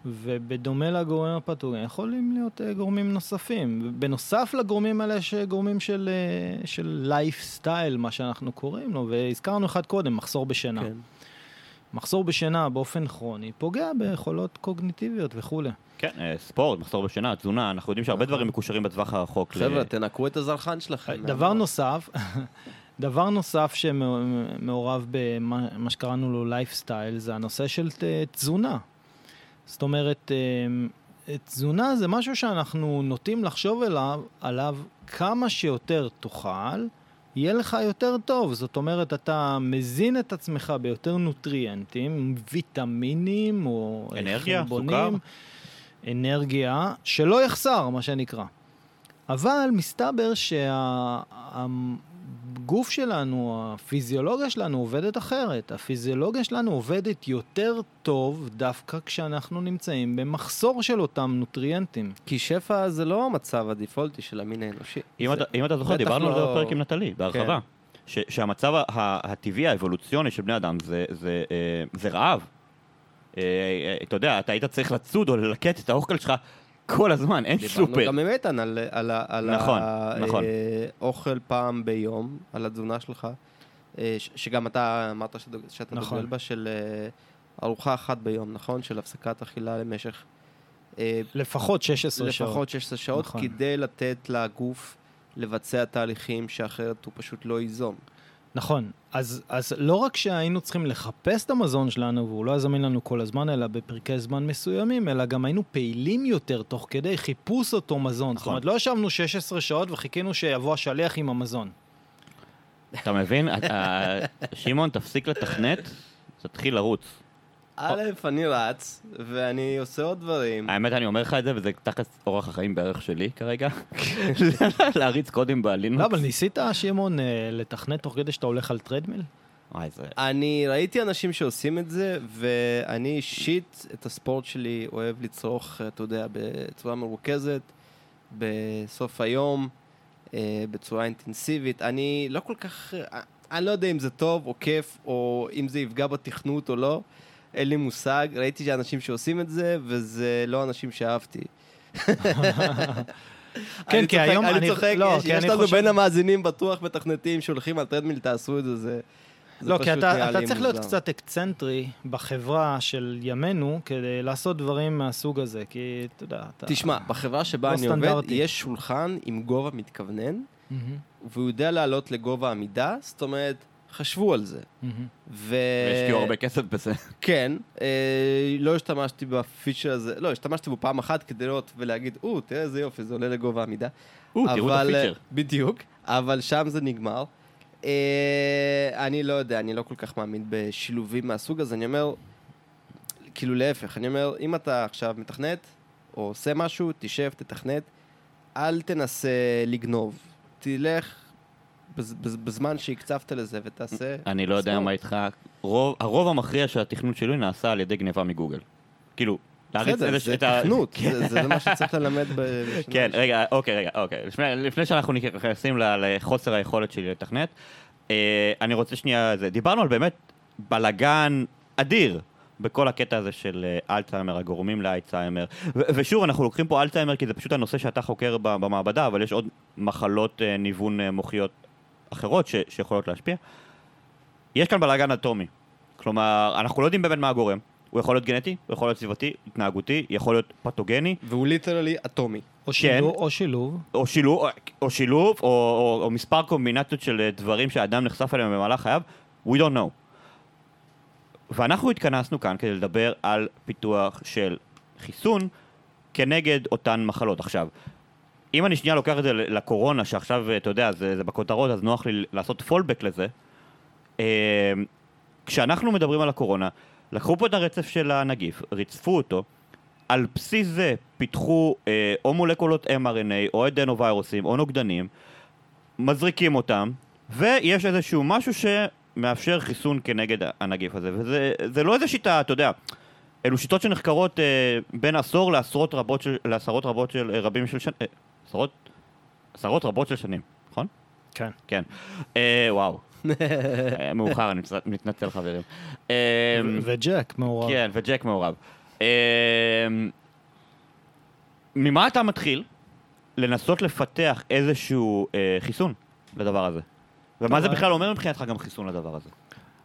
ובדומה לגורם הפתוגני, יכולים להיות אה, גורמים נוספים. בנוסף לגורמים האלה יש אה, גורמים של, של לייפסטייל, מה שאנחנו קוראים לו, והזכרנו אחד קודם, מחסור בשינה. כן. מחסור בשינה באופן כרוני פוגע ביכולות קוגניטיביות וכולי. כן, אה, ספורט, מחסור בשינה, תזונה, אנחנו יודעים שהרבה נכון. דברים מקושרים בטווח הרחוק. חבר'ה, תנקו את הזרחן שלכם. דבר מהמוח. נוסף, דבר נוסף שמעורב במה מה שקראנו לו לייפסטייל, זה הנושא של תזונה. זאת אומרת, אה, תזונה זה משהו שאנחנו נוטים לחשוב אליו, עליו כמה שיותר תאכל, יהיה לך יותר טוב. זאת אומרת, אתה מזין את עצמך ביותר נוטריאנטים, ויטמינים או אנרגיה, חלבונים, סוכר. אנרגיה, שלא יחסר, מה שנקרא. אבל מסתבר שהגוף שלנו, הפיזיולוגיה שלנו עובדת אחרת. הפיזיולוגיה שלנו עובדת יותר טוב דווקא כשאנחנו נמצאים במחסור של אותם נוטריאנטים. כי שפע זה לא המצב הדיפולטי של המין האנושי. אם זה- אתה- אם אתה זוכר, דיברנו על זה לא- כן. בפרק עם נטלי, בהרחבה. ש- שהמצב ה- ה- הטבעי, האבולוציוני של בני אדם זה- זה אה, זה רעב. אה, אה, אתה יודע, אתה היית צריך לצוד או ללקט את האוכל שלך כל הזמן, אין דיברנו סופר. גם עם איתן על, על, על נכון, ה- נכון. אה, אוכל פעם ביום, על התזונה שלך, אה, ש- שגם אתה אמרת שאתה נכון. דוגל בה של אה, ארוחה אחת ביום, נכון? של הפסקת אכילה למשך אה, לפחות 16 שעות. לפחות 16 שעות, נכון. כדי לתת לגוף לבצע תהליכים שאחרת הוא פשוט לא ייזום. נכון. אז, אז לא רק שהיינו צריכים לחפש את המזון שלנו, והוא לא היה זמין לנו כל הזמן, אלא בפרקי זמן מסוימים, אלא גם היינו פעילים יותר תוך כדי חיפוש אותו מזון. זאת נכון. אומרת, לא ישבנו 16 שעות וחיכינו שיבוא השליח עם המזון. אתה מבין? אתה- שמעון, תפסיק לתכנת, תתחיל לרוץ. א', אני רץ, ואני עושה עוד דברים. האמת, אני אומר לך את זה, וזה תכלס אורח החיים בערך שלי כרגע. להריץ קודים בלינוקס. לא, אבל ניסית, שמעון, אה, לתכנת תוך כדי שאתה הולך על טרדמיל? וואי, זה... אני ראיתי אנשים שעושים את זה, ואני אישית את הספורט שלי אוהב לצרוך, אתה יודע, בצורה מרוכזת, בסוף היום, אה, בצורה אינטנסיבית. אני לא כל כך, אה, אני לא יודע אם זה טוב או כיף, או אם זה יפגע בתכנות או לא, אין לי מושג. ראיתי שאנשים שעושים את זה, וזה לא אנשים שאהבתי. כן, כי היום אני אני- צוחק, לא, יש, כי יש אני לנו בין המאזינים בטוח מתכנתים שהולכים על טרדמיל, תעשו את זה, לא, כי אתה, אתה צריך להיות. קצת אקצנטרי בחברה של ימינו כדי לעשות דברים מהסוג הזה, כי אתה יודע, אתה... תשמע, בחברה שבה לא אני עובד. יש שולחן עם גובה מתכוונן, והוא יודע לעלות לגובה עמידה, זאת אומרת, חשבו על זה. ו... והשקיעו הרבה כסף בזה. כן, אה, לא השתמשתי בפיצ'ר הזה, לא, השתמשתי בו פעם אחת כדי לראות ולהגיד, או, תראה איזה יופי, זה עולה לגובה עמידה. או, תראו את אה, הפיצ'ר. בדיוק, אבל שם זה נגמר. אה, אני לא יודע, אני לא כל כך מאמין בשילובים מהסוג הזה, אני אומר, כאילו להפך, אני אומר, אם אתה עכשיו מתכנת, או עושה משהו, תשב, תתכנת, אל תנסה לגנוב. תלך בזמן שהקצבת לזה ותעשה... אני לא יודע. מה איתך, רוב- הרוב המכריע של התכנון שלי נעשה על ידי גניבה מגוגל. כאילו, להריץ בסדר, איזה- זה את ה- תכנות, זה זה מה שצריך ללמד ב- כן. רגע, אוקיי, רגע, אוקיי. לפני, שאנחנו נכנסים לחוסר היכולת שלי לתכנת, אה, אני רוצה שנייה, זה, דיברנו על באמת בלגן אדיר בכל הקטע הזה של אה, אלצהיימר, הגורמים לאלצהיימר. ושוב, אנחנו לוקחים פה אלצהיימר כי זה פשוט הנושא שאתה חוקר במעבדה, אבל יש עוד מחלות אה, ניוון מוחיות אחרות ש- שיכולות להשפיע. יש כאן בלגן אטומי. כלומר, אנחנו לא יודעים באמת מה הגורם. הוא יכול להיות גנטי, הוא יכול להיות סביבתי, התנהגותי, יכול להיות פתוגני. והוא ליטרלי אטומי. או כן. שילוב, או שילוב. או שילוב, או, שילוב או, או, או מספר קומבינציות של אה, דברים שהאדם נחשף אליהם במהלך חייו, we don't know. ואנחנו התכנסנו כאן כדי לדבר על פיתוח של חיסון כנגד אותן מחלות. עכשיו, אם אני שנייה לוקח את זה לקורונה, שעכשיו, אתה יודע, זה, זה בכותרות, אז נוח לי לעשות פולבק לזה. אה, כשאנחנו מדברים על הקורונה, לקחו פה את הרצף של הנגיף, ריצפו אותו, על בסיס זה פיתחו אה, או מולקולות mRNA או אדנווירוסים או נוגדנים, מזריקים אותם, ויש איזשהו משהו שמאפשר חיסון כנגד הנגיף הזה. וזה זה לא איזה שיטה, אתה יודע, אלו שיטות שנחקרות אה, בין עשור לעשרות רבות של, לעשרות רבות של, אה, רבים של שנים, עשרות, עשרות רבות של שנים, נכון? כן. כן. אה, וואו. אה, מאוחר, אני מתנצל חברים. אה, וג'ק מעורב. כן, וג'ק מעורב. אמ, ממה אתה מתחיל לנסות לפתח איזשהו אה, חיסון לדבר הזה? ומה זה טוב, בכלל אומר מבחינתך גם חיסון לדבר הזה?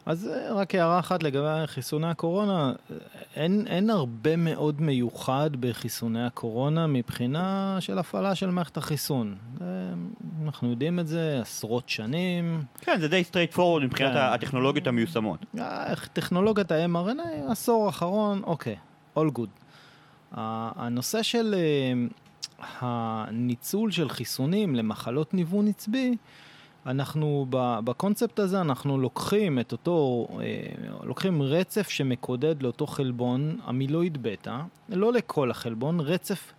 אז אה, רק הערה אחת לגבי חיסוני הקורונה, אין, אין הרבה מאוד מיוחד בחיסוני הקורונה מבחינה של הפעלה של מערכת החיסון. אה, אנחנו יודעים את זה עשרות שנים. כן, זה די straight forward מבחינת כן. הטכנולוגיות המיושמות. אה, טכנולוגיית ה-mRNA, עשור האחרון, אוקיי, all good. הנושא של הניצול של חיסונים למחלות ניוון עצבי, אנחנו, בקונספט הזה אנחנו לוקחים את אותו, אה, לוקחים רצף שמקודד לאותו חלבון, המילואיד בטא, לא לכל החלבון, רצף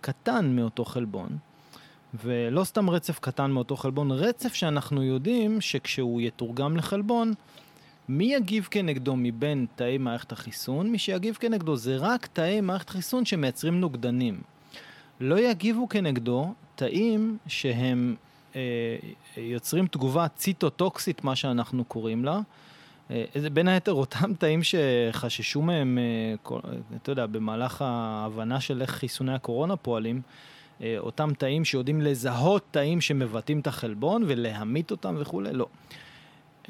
קטן מאותו חלבון, ולא סתם רצף קטן מאותו חלבון, רצף שאנחנו יודעים שכשהוא יתורגם לחלבון, מי יגיב כנגדו מבין תאי מערכת החיסון? מי שיגיב כנגדו זה רק תאי מערכת חיסון שמייצרים נוגדנים. לא יגיבו כנגדו תאים שהם יוצרים תגובה ציטוטוקסית, מה שאנחנו קוראים לה. אה, בין היתר אותם תאים שחששו מהם, אה, אתה יודע, במהלך ההבנה של איך חיסוני הקורונה פועלים, אה, אותם תאים שיודעים לזהות תאים שמבטאים את החלבון ולהמית אותם וכולי, לא.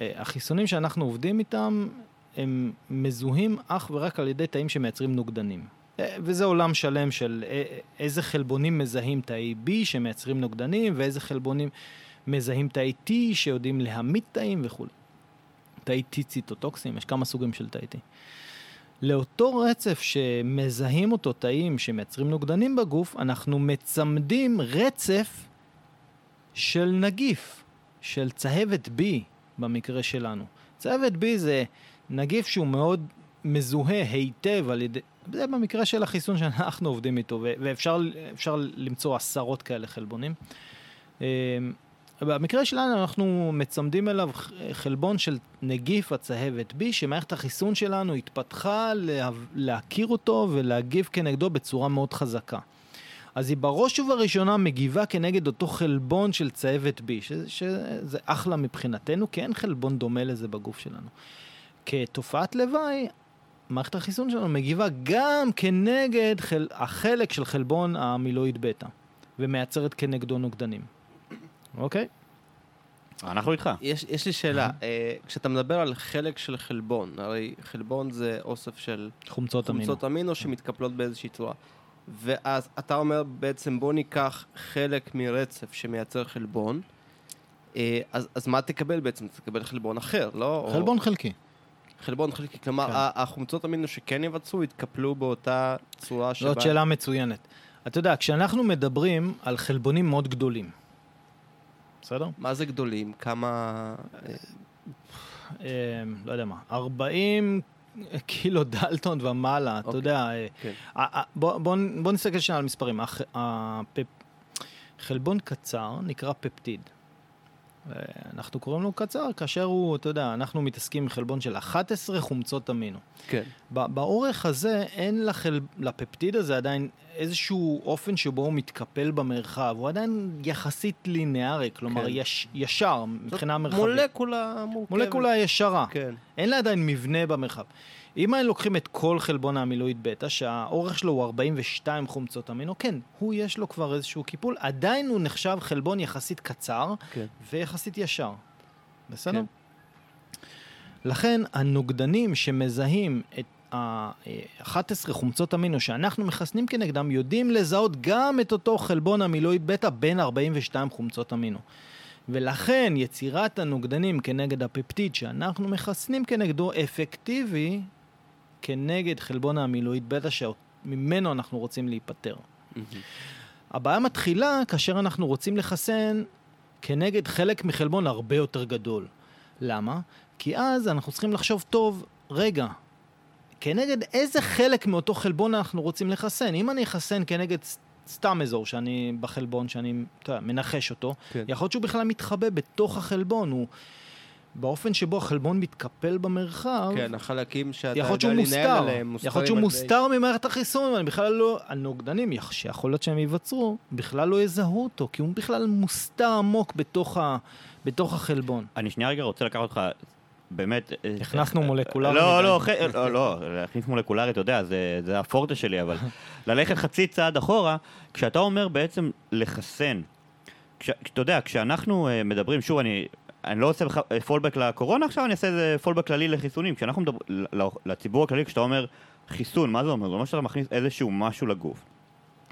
אה, החיסונים שאנחנו עובדים איתם, הם מזוהים אך ורק על ידי תאים שמייצרים נוגדנים. אה, וזה עולם שלם של אה, איזה חלבונים מזהים תאי B שמייצרים נוגדנים, ואיזה חלבונים מזהים תאי T שיודעים להמית תאים וכולי. תאי T ציטוטוקסים, יש כמה סוגים של תאי T. לאותו רצף שמזהים אותו תאים שמייצרים נוגדנים בגוף, אנחנו מצמדים רצף של נגיף, של צהבת B במקרה שלנו. צהבת B זה נגיף שהוא מאוד מזוהה היטב על ידי, זה במקרה של החיסון שאנחנו עובדים איתו, ואפשר אפשר למצוא עשרות כאלה חלבונים. אמ, במקרה שלנו אנחנו מצמדים אליו חלבון של נגיף הצהבת B, שמערכת החיסון שלנו התפתחה לה, להכיר אותו ולהגיב כנגדו בצורה מאוד חזקה. אז היא בראש ובראשונה מגיבה כנגד אותו חלבון של צהבת B, שזה, שזה אחלה מבחינתנו, כי אין חלבון דומה לזה בגוף שלנו. כתופעת לוואי, מערכת החיסון שלנו מגיבה גם כנגד חל... החלק של חלבון המילואיד בטא, ומייצרת כנגדו נוגדנים. אוקיי? אנחנו איתך. יש, יש לי שאלה, אה, כשאתה מדבר על חלק של חלבון, הרי חלבון זה אוסף של חומצות אמינו. חומצות אמינו שמתקפלות באיזושהי צורה. ואז אתה אומר בעצם בוא ניקח חלק מרצף שמייצר חלבון, אה, אז, אז מה תקבל בעצם? תקבל חלבון אחר, לא? או- חלבון חלקי. חלבון חלקי, כלומר כן. החומצות אמינו שכן יבצעו יתקפלו באותה צורה שבה... זאת שאלה מצוינת. אתה יודע, כשאנחנו מדברים על חלבונים מאוד גדולים, בסדר? מה זה גדולים? כמה... אה, אה, לא יודע מה, 40 קילו דלטון ומעלה, אתה אוקיי. יודע, אה, כן. אה, אה, בוא, בוא, נסתכל שנייה על מספרים. חלבון קצר נקרא פפטיד. אנחנו קוראים לו קצר כאשר הוא, אתה יודע, אנחנו מתעסקים עם חלבון של 11 חומצות אמינו. כן. באורך הזה אין לחל... לפפטיד הזה עדיין איזשהו אופן שבו הוא מתקפל במרחב, הוא עדיין יחסית לינארי, כלומר כן. יש... ישר מבחינה מרחבית. מולקולה מורכבת. מולקולה ישרה. כן. אין לה עדיין מבנה במרחב. אם היינו לוקחים את כל חלבון האמילואיד בטא, שהאורך שלו הוא 42 חומצות אמינו, כן, הוא יש לו כבר איזשהו קיפול, עדיין הוא נחשב חלבון יחסית קצר כן. ויחסית ישר. בסדר? כן. לכן הנוגדנים שמזהים את ה-11 חומצות אמינו שאנחנו מחסנים כנגדם, יודעים לזהות גם את אותו חלבון אמילואיד בטא בין 42 חומצות אמינו. ולכן יצירת הנוגדנים כנגד הפפטיד שאנחנו מחסנים כנגדו אפקטיבי כנגד חלבון האמילואיד בטא שממנו אנחנו רוצים להיפטר. הבעיה מתחילה כאשר אנחנו רוצים לחסן כנגד חלק מחלבון הרבה יותר גדול. למה? כי אז אנחנו צריכים לחשוב טוב, רגע, כנגד איזה חלק מאותו חלבון אנחנו רוצים לחסן? אם אני אחסן כנגד סתם אזור שאני בחלבון, שאני אתה יודע, מנחש אותו, כן. יכול להיות שהוא בכלל מתחבא בתוך החלבון, הוא... באופן שבו החלבון מתקפל במרחב, כן, החלקים שאתה יכול להיות יודע שהוא לנהל מוסתר, עליהם, יכול להיות שהוא מוסתר ממערכת החיסון, ואני בכלל לא, הנוגדנים, יכ- שיכול להיות שהם ייווצרו, בכלל לא יזהו אותו, כי הוא בכלל מוסתר עמוק בתוך, ה, בתוך החלבון. אני שנייה רגע רוצה לקחת אותך, באמת... אה, הכנסנו מולקולרי לא, מדי. לא, ח- לא, לא, להכניס מולקולרי, אתה יודע, זה- זה הפורטה שלי, אבל ללכת חצי צעד אחורה, כשאתה אומר בעצם לחסן, כש- אתה יודע, כשאנחנו אה, מדברים, שוב, אני... אני לא עושה בכלל פולבק לקורונה עכשיו, אני אעשה איזה פולבק כללי לחיסונים. כשאנחנו מדברים, לציבור הכללי, כשאתה אומר חיסון, מה זה אומר? זה אומר שאתה מכניס איזשהו משהו לגוף,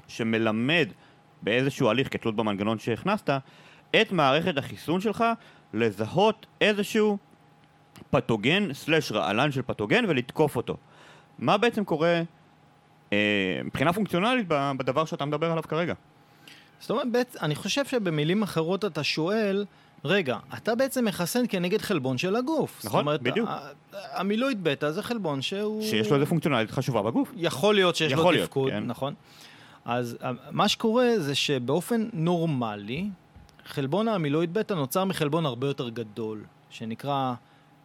שמלמד באיזשהו הליך, כתלות במנגנון שהכנסת, את מערכת החיסון שלך לזהות איזשהו פתוגן סלש רעלן של פתוגן ולתקוף אותו. מה בעצם קורה אה, מבחינה פונקציונלית בדבר שאתה מדבר עליו כרגע? זאת אומרת, בעצם, אני חושב שבמילים אחרות אתה שואל, רגע, אתה בעצם מחסן כנגד חלבון של הגוף. נכון, אומרת, בדיוק. המילואיד בטא זה חלבון שהוא... שיש לו איזה פונקציונלית חשובה בגוף. יכול להיות שיש יכול לו תפקוד, כן. נכון. אז אה, מה שקורה זה שבאופן נורמלי, חלבון האמילואיד בטא נוצר מחלבון הרבה יותר גדול, שנקרא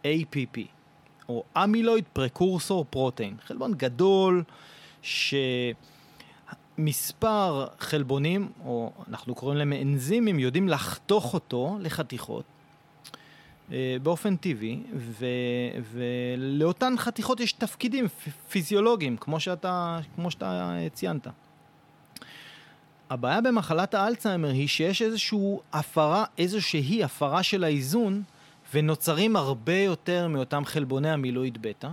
APP, או אמילואיד פרקורסור פרוטאין. חלבון גדול, שמספר חלבונים, או אנחנו קוראים להם אנזימים, יודעים לחתוך אותו לחתיכות. אה, באופן טבעי, ו, ולאותן חתיכות יש תפקידים פיזיולוגיים, כמו שאתה, כמו שאתה אה, ציינת. הבעיה במחלת האלצהיימר היא שיש איזושהי הפרה, איזושהי הפרה של האיזון, ונוצרים הרבה יותר מאותם חלבוני המילואיד בטא,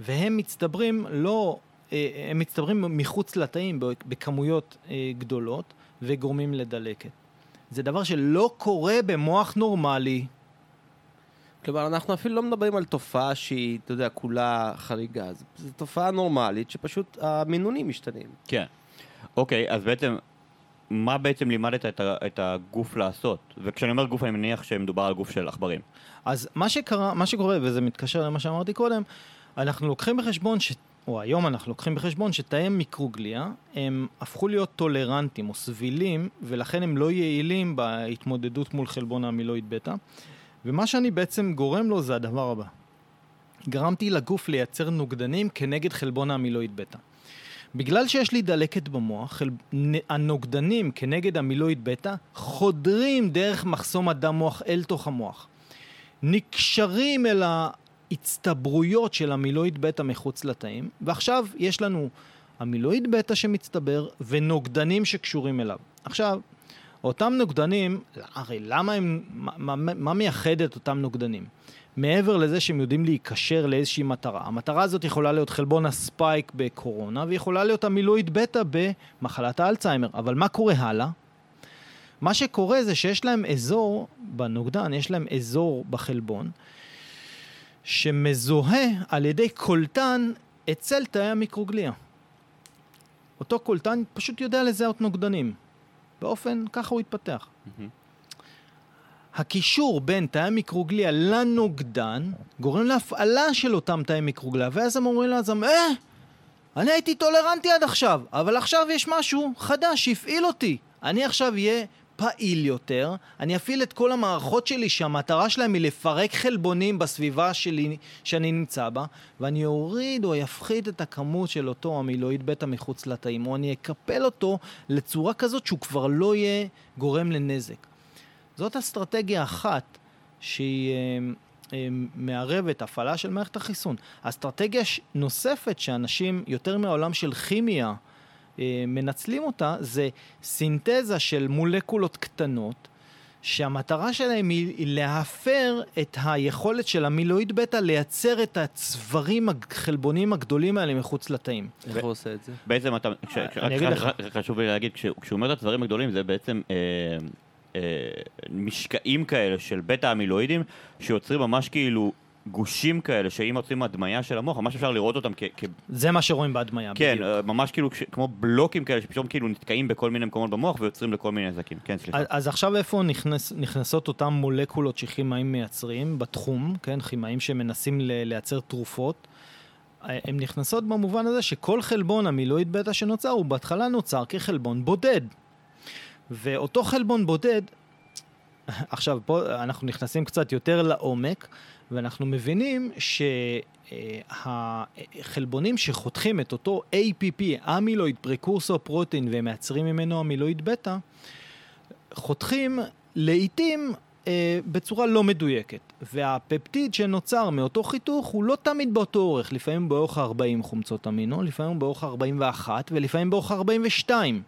והם מצטברים לא, הם מצטברים מחוץ לתאים בכמויות אה, גדולות, וגורמים לדלקת. זה דבר שלא קורה במוח נורמלי. כלומר, אנחנו אפילו לא מדברים על תופעה שהיא, אתה יודע, כולה חריגה. זו- זו תופעה נורמלית שפשוט המינונים משתנים. כן. אוקיי, אז בעצם, מה בעצם לימדת את, ה- את הגוף לעשות? וכשאני אומר גוף, אני מניח שמדובר על גוף של עכברים. אז מה שקרה, מה שקורה, וזה מתקשר למה שאמרתי קודם, אנחנו לוקחים בחשבון, ש... או היום אנחנו לוקחים בחשבון שתאי מיקרוגליה הם הפכו להיות טולרנטים או סבילים, ולכן הם לא יעילים בהתמודדות מול חלבון האמילואיד בטא. ומה שאני בעצם גורם לו זה הדבר הבא. גרמתי לגוף לייצר נוגדנים כנגד חלבון האמילואיד בטא. בגלל שיש לי דלקת במוח, חל... הנוגדנים כנגד המילואיד בטא חודרים דרך מחסום הדם מוח אל תוך המוח. נקשרים אל ההצטברויות של המילואיד בטא מחוץ לתאים, ועכשיו יש לנו המילואיד בטא שמצטבר ונוגדנים שקשורים אליו. עכשיו, אותם נוגדנים, הרי למה הם, מה, מה, מה מייחד את אותם נוגדנים? מעבר לזה שהם יודעים להיקשר לאיזושהי מטרה. המטרה הזאת יכולה להיות חלבון הספייק בקורונה, ויכולה להיות המילואיד בטא במחלת האלצהיימר. אבל מה קורה הלאה? מה שקורה זה שיש להם אזור בנוגדן, יש להם אזור בחלבון, שמזוהה על ידי קולטן אצל תאי המיקרוגליה. אותו קולטן פשוט יודע לזהות נוגדנים. באופן, ככה הוא התפתח. הקישור בין תאי המיקרוגליה לנוגדן גורם להפעלה של אותם תאי מיקרוגליה, ואז הם אומרים לעצמם, אה, אני הייתי טולרנטי עד עכשיו, אבל עכשיו יש משהו חדש שהפעיל אותי. אני עכשיו אהיה פעיל יותר, אני אפעיל את כל המערכות שלי שהמטרה שלהם היא לפרק חלבונים בסביבה שלי, שאני נמצא בה, ואני אוריד או אפחית את הכמות של אותו המילואיד בטא מחוץ לתאים, או אני אקפל אותו לצורה כזאת שהוא כבר לא יהיה גורם לנזק. זאת אסטרטגיה אחת שהיא אה, אה, מערבת הפעלה של מערכת החיסון. אסטרטגיה נוספת שאנשים יותר מהעולם של כימיה מנצלים אותה זה סינתזה של מולקולות קטנות שהמטרה שלהם היא, להפר את היכולת של המילואיד בטא לייצר את הצברים החלבונים הגדולים האלה מחוץ לתאים. איך הוא עושה את זה? בעצם אתה, כש- אני אגיד רק- לך. חשוב לי להגיד, כש- כשהוא אומר את הדברים הגדולים זה בעצם אה, אה, משקעים כאלה של בטא אמילואידים שיוצרים ממש כאילו גושים כאלה שאם עושים הדמיה של המוח, ממש אפשר לראות אותם כ... כ- זה מה שרואים בהדמיה, כן, בדיוק. אה, ממש כאילו כש- כמו בלוקים כאלה שפתאום כאילו נתקעים בכל מיני מקומות במוח ויוצרים לכל מיני נזקים. כן, סליחה. אז- אז עכשיו איפה נכנס, נכנסות אותן מולקולות שכימאים מייצרים בתחום, כן, כימאים שמנסים ל- לייצר תרופות? אה, הן נכנסות במובן הזה שכל חלבון המילואיד בטא שנוצר הוא בהתחלה נוצר כחלבון בודד. ואותו חלבון בודד, עכשיו פה אנחנו נכנסים קצת יותר לעומק, ואנחנו מבינים שהחלבונים שחותכים את אותו APP, אמילואיד פרקורסור פרוטין, והם מייצרים ממנו אמילואיד בטא, חותכים לעיתים אה, בצורה לא מדויקת. והפפטיד שנוצר מאותו חיתוך הוא לא תמיד באותו אורך, לפעמים באורך 40 חומצות אמינו, לפעמים באורך 41 ולפעמים באורך 42.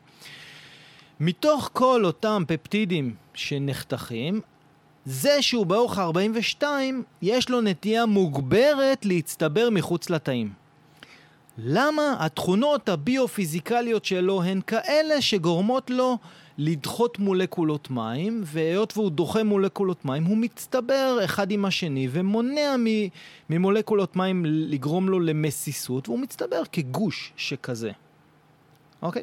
מתוך כל אותם פפטידים שנחתכים, זה שהוא באורך 42, יש לו נטייה מוגברת להצטבר מחוץ לתאים. למה? התכונות הביו-פיזיקליות שלו הן כאלה שגורמות לו לדחות מולקולות מים, והיות והוא דוחה מולקולות מים, הוא מצטבר אחד עם השני ומונע ממולקולות מים לגרום לו למסיסות, והוא מצטבר כגוש שכזה. אוקיי?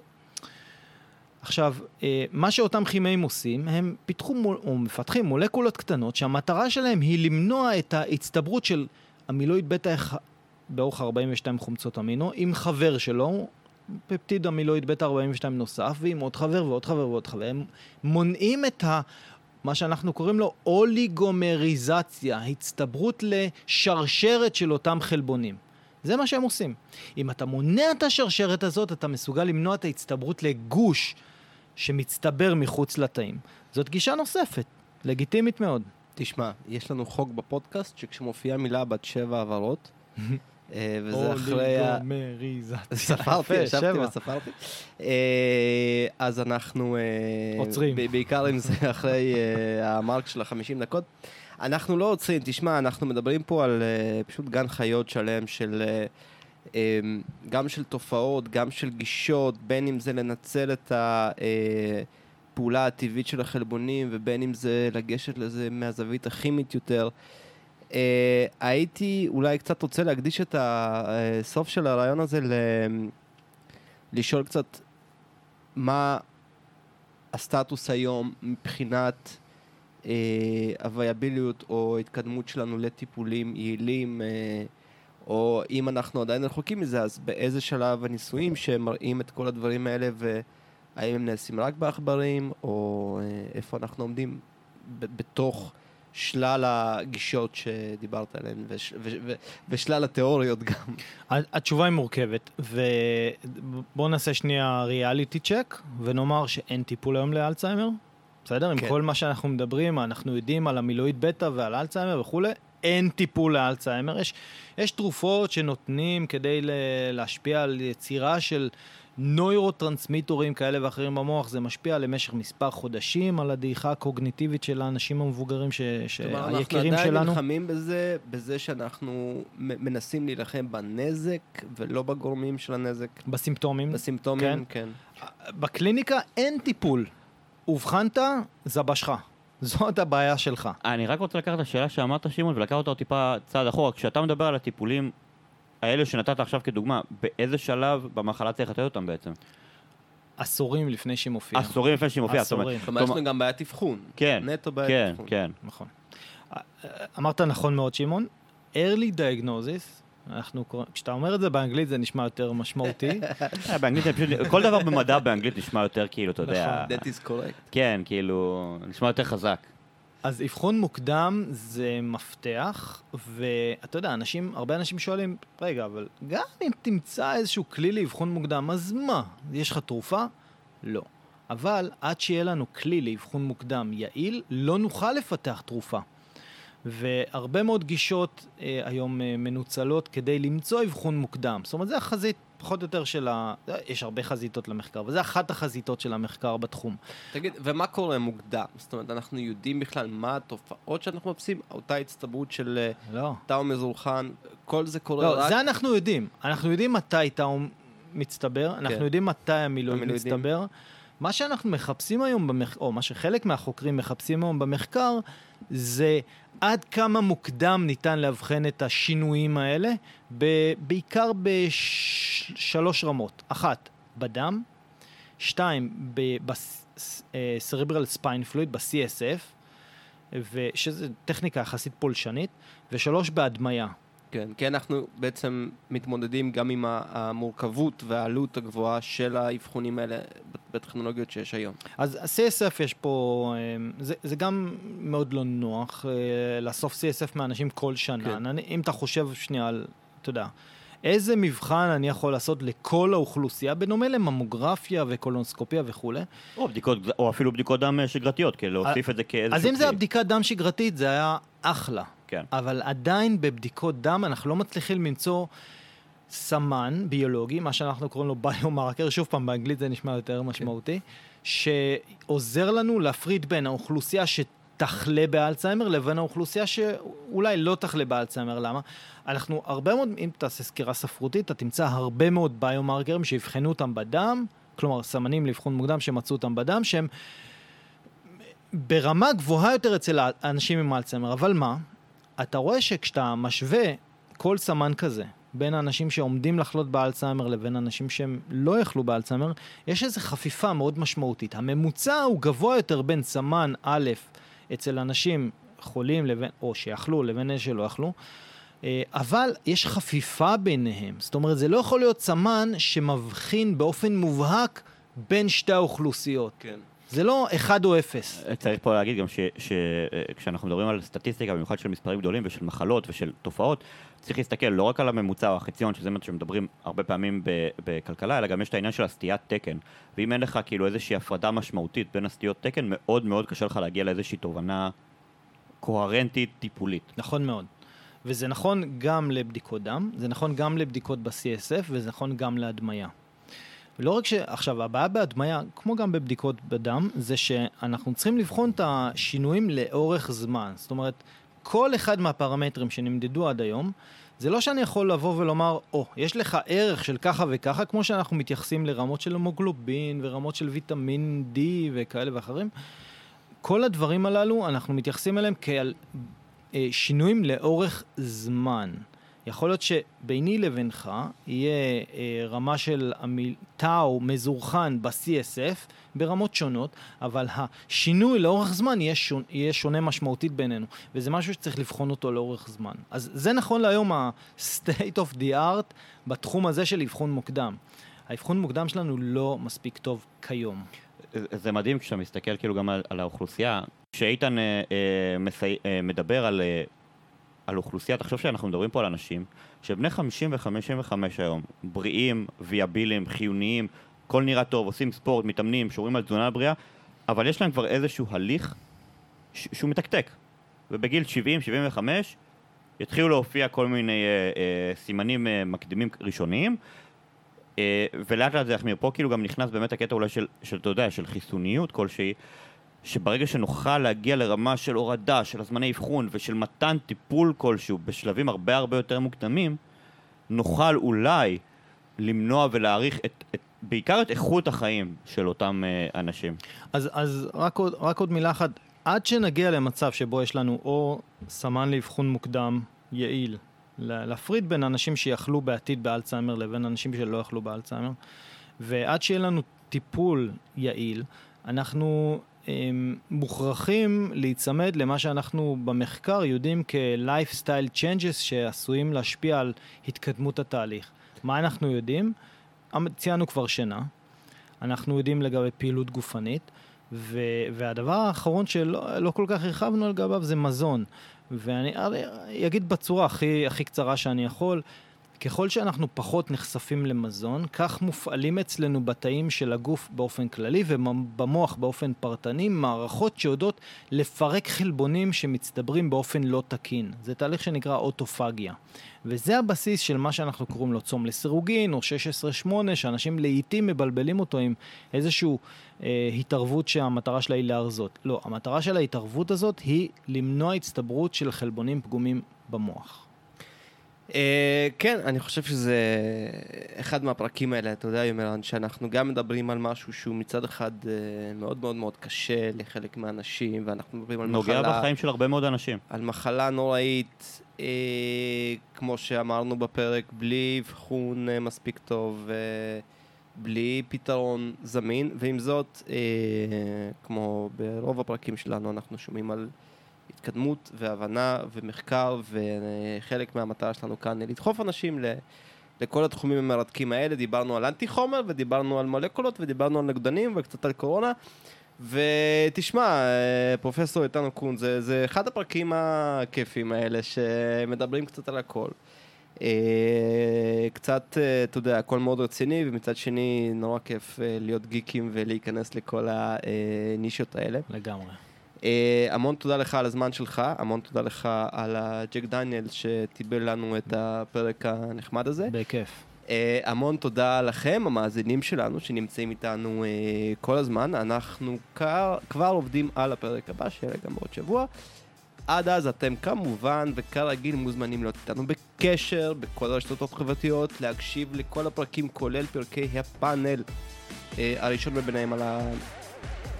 עכשיו, אה, מה שאותם כימאים עושים, הם פיתחו מול, או מפתחים מולקולות קטנות שהמטרה שלהם היא למנוע את ההצטברות של המילואיד בטא באורך 42 חומצות אמינו עם חבר שלו, פפטיד המילואיד בטא 42 נוסף, ועם עוד חבר ועוד חבר ועוד חבר. הם מונעים את ה... מה שאנחנו קוראים לו אוליגומריזציה, הצטברות לשרשרת של אותם חלבונים. זה מה שהם עושים. אם אתה מונע את השרשרת הזאת, אתה מסוגל למנוע את ההצטברות לגוש שמצטבר מחוץ לתאים. זאת גישה נוספת, לגיטימית מאוד. תשמע, יש לנו חוק בפודקאסט שכשמופיעה מילה בת שבע הברות, אה, וזה אחרי ה... אוליגומריזציה. ספרתי, ישבתי. וספרתי. אה, אז אנחנו... אה, עוצרים. בעיקר אם זה אחרי המרק של החמישים דקות. אנחנו לא עוצרים, תשמע, אנחנו מדברים פה על פשוט גן חיות שלם של... גם של תופעות, גם של גישות, בין אם זה לנצל את הפעולה הטבעית של החלבונים ובין אם זה לגשת לזה מהזווית הכימית יותר. Uh, הייתי אולי קצת רוצה להקדיש את הסוף של הרעיון הזה ל... לשאול קצת מה הסטטוס היום מבחינת uh, הוויאביליות או התקדמות שלנו לטיפולים יעילים, uh, או אם אנחנו עדיין רחוקים מזה, אז באיזה שלב הניסויים שמראים את כל הדברים האלה והאם הם נעשים רק בעכברים, או uh, איפה אנחנו עומדים בתוך... שלל הגישות שדיברת עליהן וש, ו, ו, ושלל התיאוריות גם. התשובה היא מורכבת, ובואו נעשה שנייה ריאליטי צ'ק, ונאמר שאין טיפול היום לאלצהיימר, בסדר? עם כן. כל מה שאנחנו מדברים, אנחנו יודעים על המילואיד בטא ועל אלצהיימר וכולי, אין טיפול לאלצהיימר. יש, יש תרופות שנותנים כדי להשפיע על יצירה של נוירוטרנסמיטורים כאלה ואחרים במוח. זה משפיע למשך מספר חודשים על הדעיכה הקוגניטיבית של האנשים המבוגרים, ש- כלומר, אנחנו שהיקירים עדיין שלנו. נלחמים בזה, בזה שאנחנו מנסים להילחם בנזק ולא בגורמים של הנזק, בסימפטומים. בסימפטומים, כן. בקליניקה אין טיפול. אובחנת, זבה שלך. זאת הבעיה שלך. אני רק רוצה לקחת את השאלה שאמרת, שמעון, ולקחת אותה טיפה צעד אחורה. כשאתה מדבר על הטיפולים האלה שנתת עכשיו כדוגמה, באיזה שלב במחלה צריך לתת אותם בעצם? עשורים לפני שהיא מופיעה. עשורים לפני שהיא מופיעה. זאת אומרת, עשורים. כלומר, יש לנו גם בעיית אבחון. כן, נטו בעיית כן, אבחון. כן. נכון. אמרת נכון מאוד, שמעון. early diagnosis, אנחנו קוראים, כשאתה אומר את זה באנגלית זה נשמע יותר משמעותי. אה, באנגלית זה פשוט, כל דבר במדע באנגלית נשמע יותר כאילו, אתה יודע, That is correct. כן, כאילו, נשמע יותר חזק. אז אבחון מוקדם זה מפתח, ואתה יודע, אנשים, הרבה אנשים שואלים, רגע, אבל גם אם תמצא איזשהו כלי לאבחון מוקדם, אז מה? יש לך תרופה? לא. אבל עד שיהיה לנו כלי לאבחון מוקדם יעיל, לא נוכל לפתח תרופה. והרבה מאוד גישות אה, היום אה, מנוצלות כדי למצוא אבחון מוקדם. זאת אומרת, זה החזית פחות או יותר של ה... יש הרבה חזיתות למחקר, וזה אחת החזיתות של המחקר בתחום. תגיד, ומה קורה מוקדם? זאת אומרת, אנחנו יודעים בכלל מה התופעות שאנחנו מחפשים? אותה הצטברות של אה, לא. תאו מזורחן, כל זה קורה לא, רק... זה אנחנו יודעים. אנחנו יודעים מתי תאו מצטבר, אנחנו כן. יודעים מתי המילואידים. מצטבר. מה שאנחנו מחפשים היום במחקר, או מה שחלק מהחוקרים מחפשים היום במחקר, זה עד כמה מוקדם ניתן לאבחן את השינויים האלה, ב- בעיקר בשלוש רמות. אחת, בדם, שתיים, בסריברל ספיין פלואיד, ב-CSF, ושזו טכניקה יחסית פולשנית, ושלוש, בהדמיה. כן, כי אנחנו בעצם מתמודדים גם עם המורכבות והעלות הגבוהה של האבחונים האלה בטכנולוגיות שיש היום. אז CSF יש פה, אה, זה, זה גם מאוד לא נוח אה, לאסוף CSF מאנשים כל שנה. כן. אני, אם אתה חושב שנייה על, אתה יודע, איזה מבחן אני יכול לעשות לכל האוכלוסייה, בדומה לממוגרפיה וקולונוסקופיה וכולי. או בדיקות, או אפילו בדיקות דם אה, שגרתיות, כאילו להוסיף את זה כאיזשהו... אז אם זה. הבדיקת דם שגרתית, זה היה אחלה. כן. אבל עדיין בבדיקות דם אנחנו לא מצליחים למצוא סמן ביולוגי, מה שאנחנו קוראים לו ביומרקר, שוב פעם, באנגלית זה נשמע יותר משמעותי, שעוזר לנו להפריד בין האוכלוסייה שתחלה באלצהיימר לבין האוכלוסייה שאולי לא תחלה באלצהיימר. למה? אנחנו הרבה מאוד, אם תעשה סקירה ספרותית, אתה תמצא הרבה מאוד ביומרקרים שיבחנו אותם בדם, כלומר סמנים לאבחון מוקדם שמצאו אותם בדם, שהם ברמה גבוהה יותר אצל האנשים עם אלצהיימר, אבל מה? אתה רואה שכשאתה משווה כל סמן כזה בין האנשים שעומדים לחלות באלצהיימר לבין אנשים שהם לא יחלו באלצהיימר, יש איזו חפיפה מאוד משמעותית. הממוצע הוא גבוה יותר בין סמן א' אצל אנשים חולים לבין, או שיכלו לבין אלה שלא יכלו, אה, אבל יש חפיפה ביניהם. זאת אומרת, זה לא יכול להיות סמן שמבחין באופן מובהק בין שתי האוכלוסיות. כן. זה לא אחד או אפס. צריך פה להגיד גם שכשאנחנו מדברים על סטטיסטיקה, במיוחד של מספרים גדולים ושל מחלות ושל תופעות, צריך להסתכל לא רק על הממוצע או החציון, שזה מה שמדברים הרבה פעמים בכלכלה, אלא גם יש את העניין של הסטיית תקן. ואם אין לך כאילו איזושהי הפרדה משמעותית בין הסטיות תקן, מאוד מאוד קשה לך להגיע לאיזושהי תובנה קוהרנטית טיפולית. נכון מאוד. וזה נכון גם לבדיקות דם, זה נכון גם לבדיקות ב-CSF, וזה נכון גם להדמיה. ולא רק ש... עכשיו, הבעיה בהדמיה, כמו גם בבדיקות בדם, זה שאנחנו צריכים לבחון את השינויים לאורך זמן. זאת אומרת, כל אחד מהפרמטרים שנמדדו עד היום, זה לא שאני יכול לבוא ולומר, או, oh, יש לך ערך של ככה וככה, כמו שאנחנו מתייחסים לרמות של המוגלובין ורמות של ויטמין D וכאלה ואחרים. כל הדברים הללו, אנחנו מתייחסים אליהם כאל אה, שינויים לאורך זמן. יכול להיות שביני לבינך יהיה אה, רמה של המיל... טאו מזורחן ב-CSF ברמות שונות, אבל השינוי לאורך זמן יהיה, שונה, יהיה שונה משמעותית בינינו, וזה משהו שצריך לבחון אותו לאורך זמן. אז זה נכון להיום ה-state of the art בתחום הזה של אבחון מוקדם. האבחון מוקדם שלנו לא מספיק טוב כיום. זה מדהים כשאתה מסתכל כאילו גם על, על האוכלוסייה. כשאיתן אה, אה, מסי, אה, מדבר על, אה, על אוכלוסייה, תחשוב שאנחנו מדברים פה על אנשים שבני 50 ו-55 היום, בריאים, ויאבילים, חיוניים, הכל נראה טוב, עושים ספורט, מתאמנים, שומרים על תזונה בריאה, אבל יש להם כבר איזשהו הליך ש- שהוא מתקתק. ובגיל 70-75 יתחילו להופיע כל מיני אה, אה, סימנים אה, מקדימים ראשוניים, אה, ולאט לאט זה יחמיר. פה כאילו גם נכנס באמת הקטע אולי של, של, אתה יודע, של חיסוניות כלשהי, שברגע שנוכל להגיע לרמה של הורדה, של הזמני אבחון ושל מתן טיפול כלשהו בשלבים הרבה הרבה יותר מוקדמים, נוכל אולי למנוע ולהעריך את, את, בעיקר את איכות החיים של אותם אה, אנשים. אז, אז רק, עוד, רק עוד מילה אחת, עד שנגיע למצב שבו יש לנו או סמן לאבחון מוקדם יעיל, להפריד בין אנשים שיחלו בעתיד באלצהיימר לבין אנשים שלא יחלו באלצהיימר, ועד שיהיה לנו טיפול יעיל, אנחנו מוכרחים להיצמד למה שאנחנו במחקר יודעים כ-lifestyle changes שעשויים להשפיע על התקדמות התהליך. מה אנחנו יודעים? ציינו כבר שינה, אנחנו יודעים לגבי פעילות גופנית, ו- והדבר האחרון שלא לא כל כך הרחבנו על גביו זה מזון. ואני אגיד בצורה הכי, הכי קצרה שאני יכול, ככל שאנחנו פחות נחשפים למזון, כך מופעלים אצלנו בתאים של הגוף באופן כללי ובמוח באופן פרטני מערכות שיודעות לפרק חלבונים שמצטברים באופן לא תקין. זה תהליך שנקרא אוטופגיה. וזה הבסיס של מה שאנחנו קוראים לו צום לסירוגין או 16-8, שאנשים לעיתים מבלבלים אותו עם איזושהי אה, התערבות שהמטרה שלה היא להרזות. לא, המטרה של ההתערבות הזאת היא למנוע הצטברות של חלבונים פגומים במוח. Uh, כן, אני חושב שזה אחד מהפרקים האלה, אתה יודע, יומרן, שאנחנו גם מדברים על משהו שהוא מצד אחד uh, מאוד מאוד מאוד קשה לחלק מהאנשים, ואנחנו מדברים על נוגע מחלה... בחיים של הרבה מאוד אנשים. על מחלה נוראית, uh, כמו שאמרנו בפרק, בלי אבחון uh, מספיק טוב, uh, בלי פתרון זמין, ועם זאת, uh, כמו ברוב הפרקים שלנו, אנחנו שומעים על... התקדמות והבנה ומחקר, וחלק מהמטרה שלנו כאן היא לדחוף אנשים ל... לכל התחומים המרתקים האלה, דיברנו על אנטי חומר ודיברנו על מולקולות ודיברנו על נוגדנים וקצת על קורונה. ותשמע, פרופסור איתנו קון, זה, זה אחד הפרקים הכיפים האלה שמדברים קצת על הכל. קצת, אתה יודע, הכל מאוד רציני, ומצד שני נורא כיף להיות גיקים ולהיכנס לכל הנישות האלה. לגמרי. Uh, המון תודה לך על הזמן שלך, המון תודה לך על הג'ק דניאל שטיבל לנו את הפרק הנחמד הזה. בכיף. Uh, המון תודה לכם, המאזינים שלנו, שנמצאים איתנו uh, כל הזמן. אנחנו כבר, כבר עובדים על הפרק הבא, שיהיה גם בעוד שבוע. עד אז אתם כמובן וכרגיל מוזמנים להיות איתנו בקשר בכל הרשתות החברתיות, להקשיב לכל הפרקים כולל פרקי הפאנל uh, הראשון מביניהם על ה...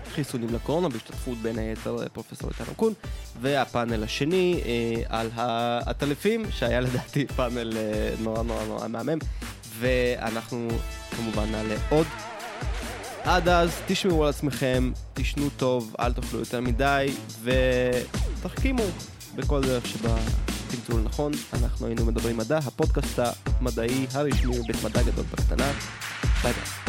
חיסונים לקורונה, בהשתתפות בין היתר פרופסור איתנו קון, והפאנל השני אה, על העטלפים, שהיה לדעתי פאנל אה, נורא נורא נורא מהמם, ואנחנו כמובן נעלה עוד. עד אז תשמעו על עצמכם, תשנו טוב, אל תאכלו יותר מדי, ותחכימו בכל דרך שבה תמצאו לנכון. אנחנו היינו מדברים מדע, הפודקאסט המדעי הרשמי בית מדע גדול בקטנה. ביי ביי.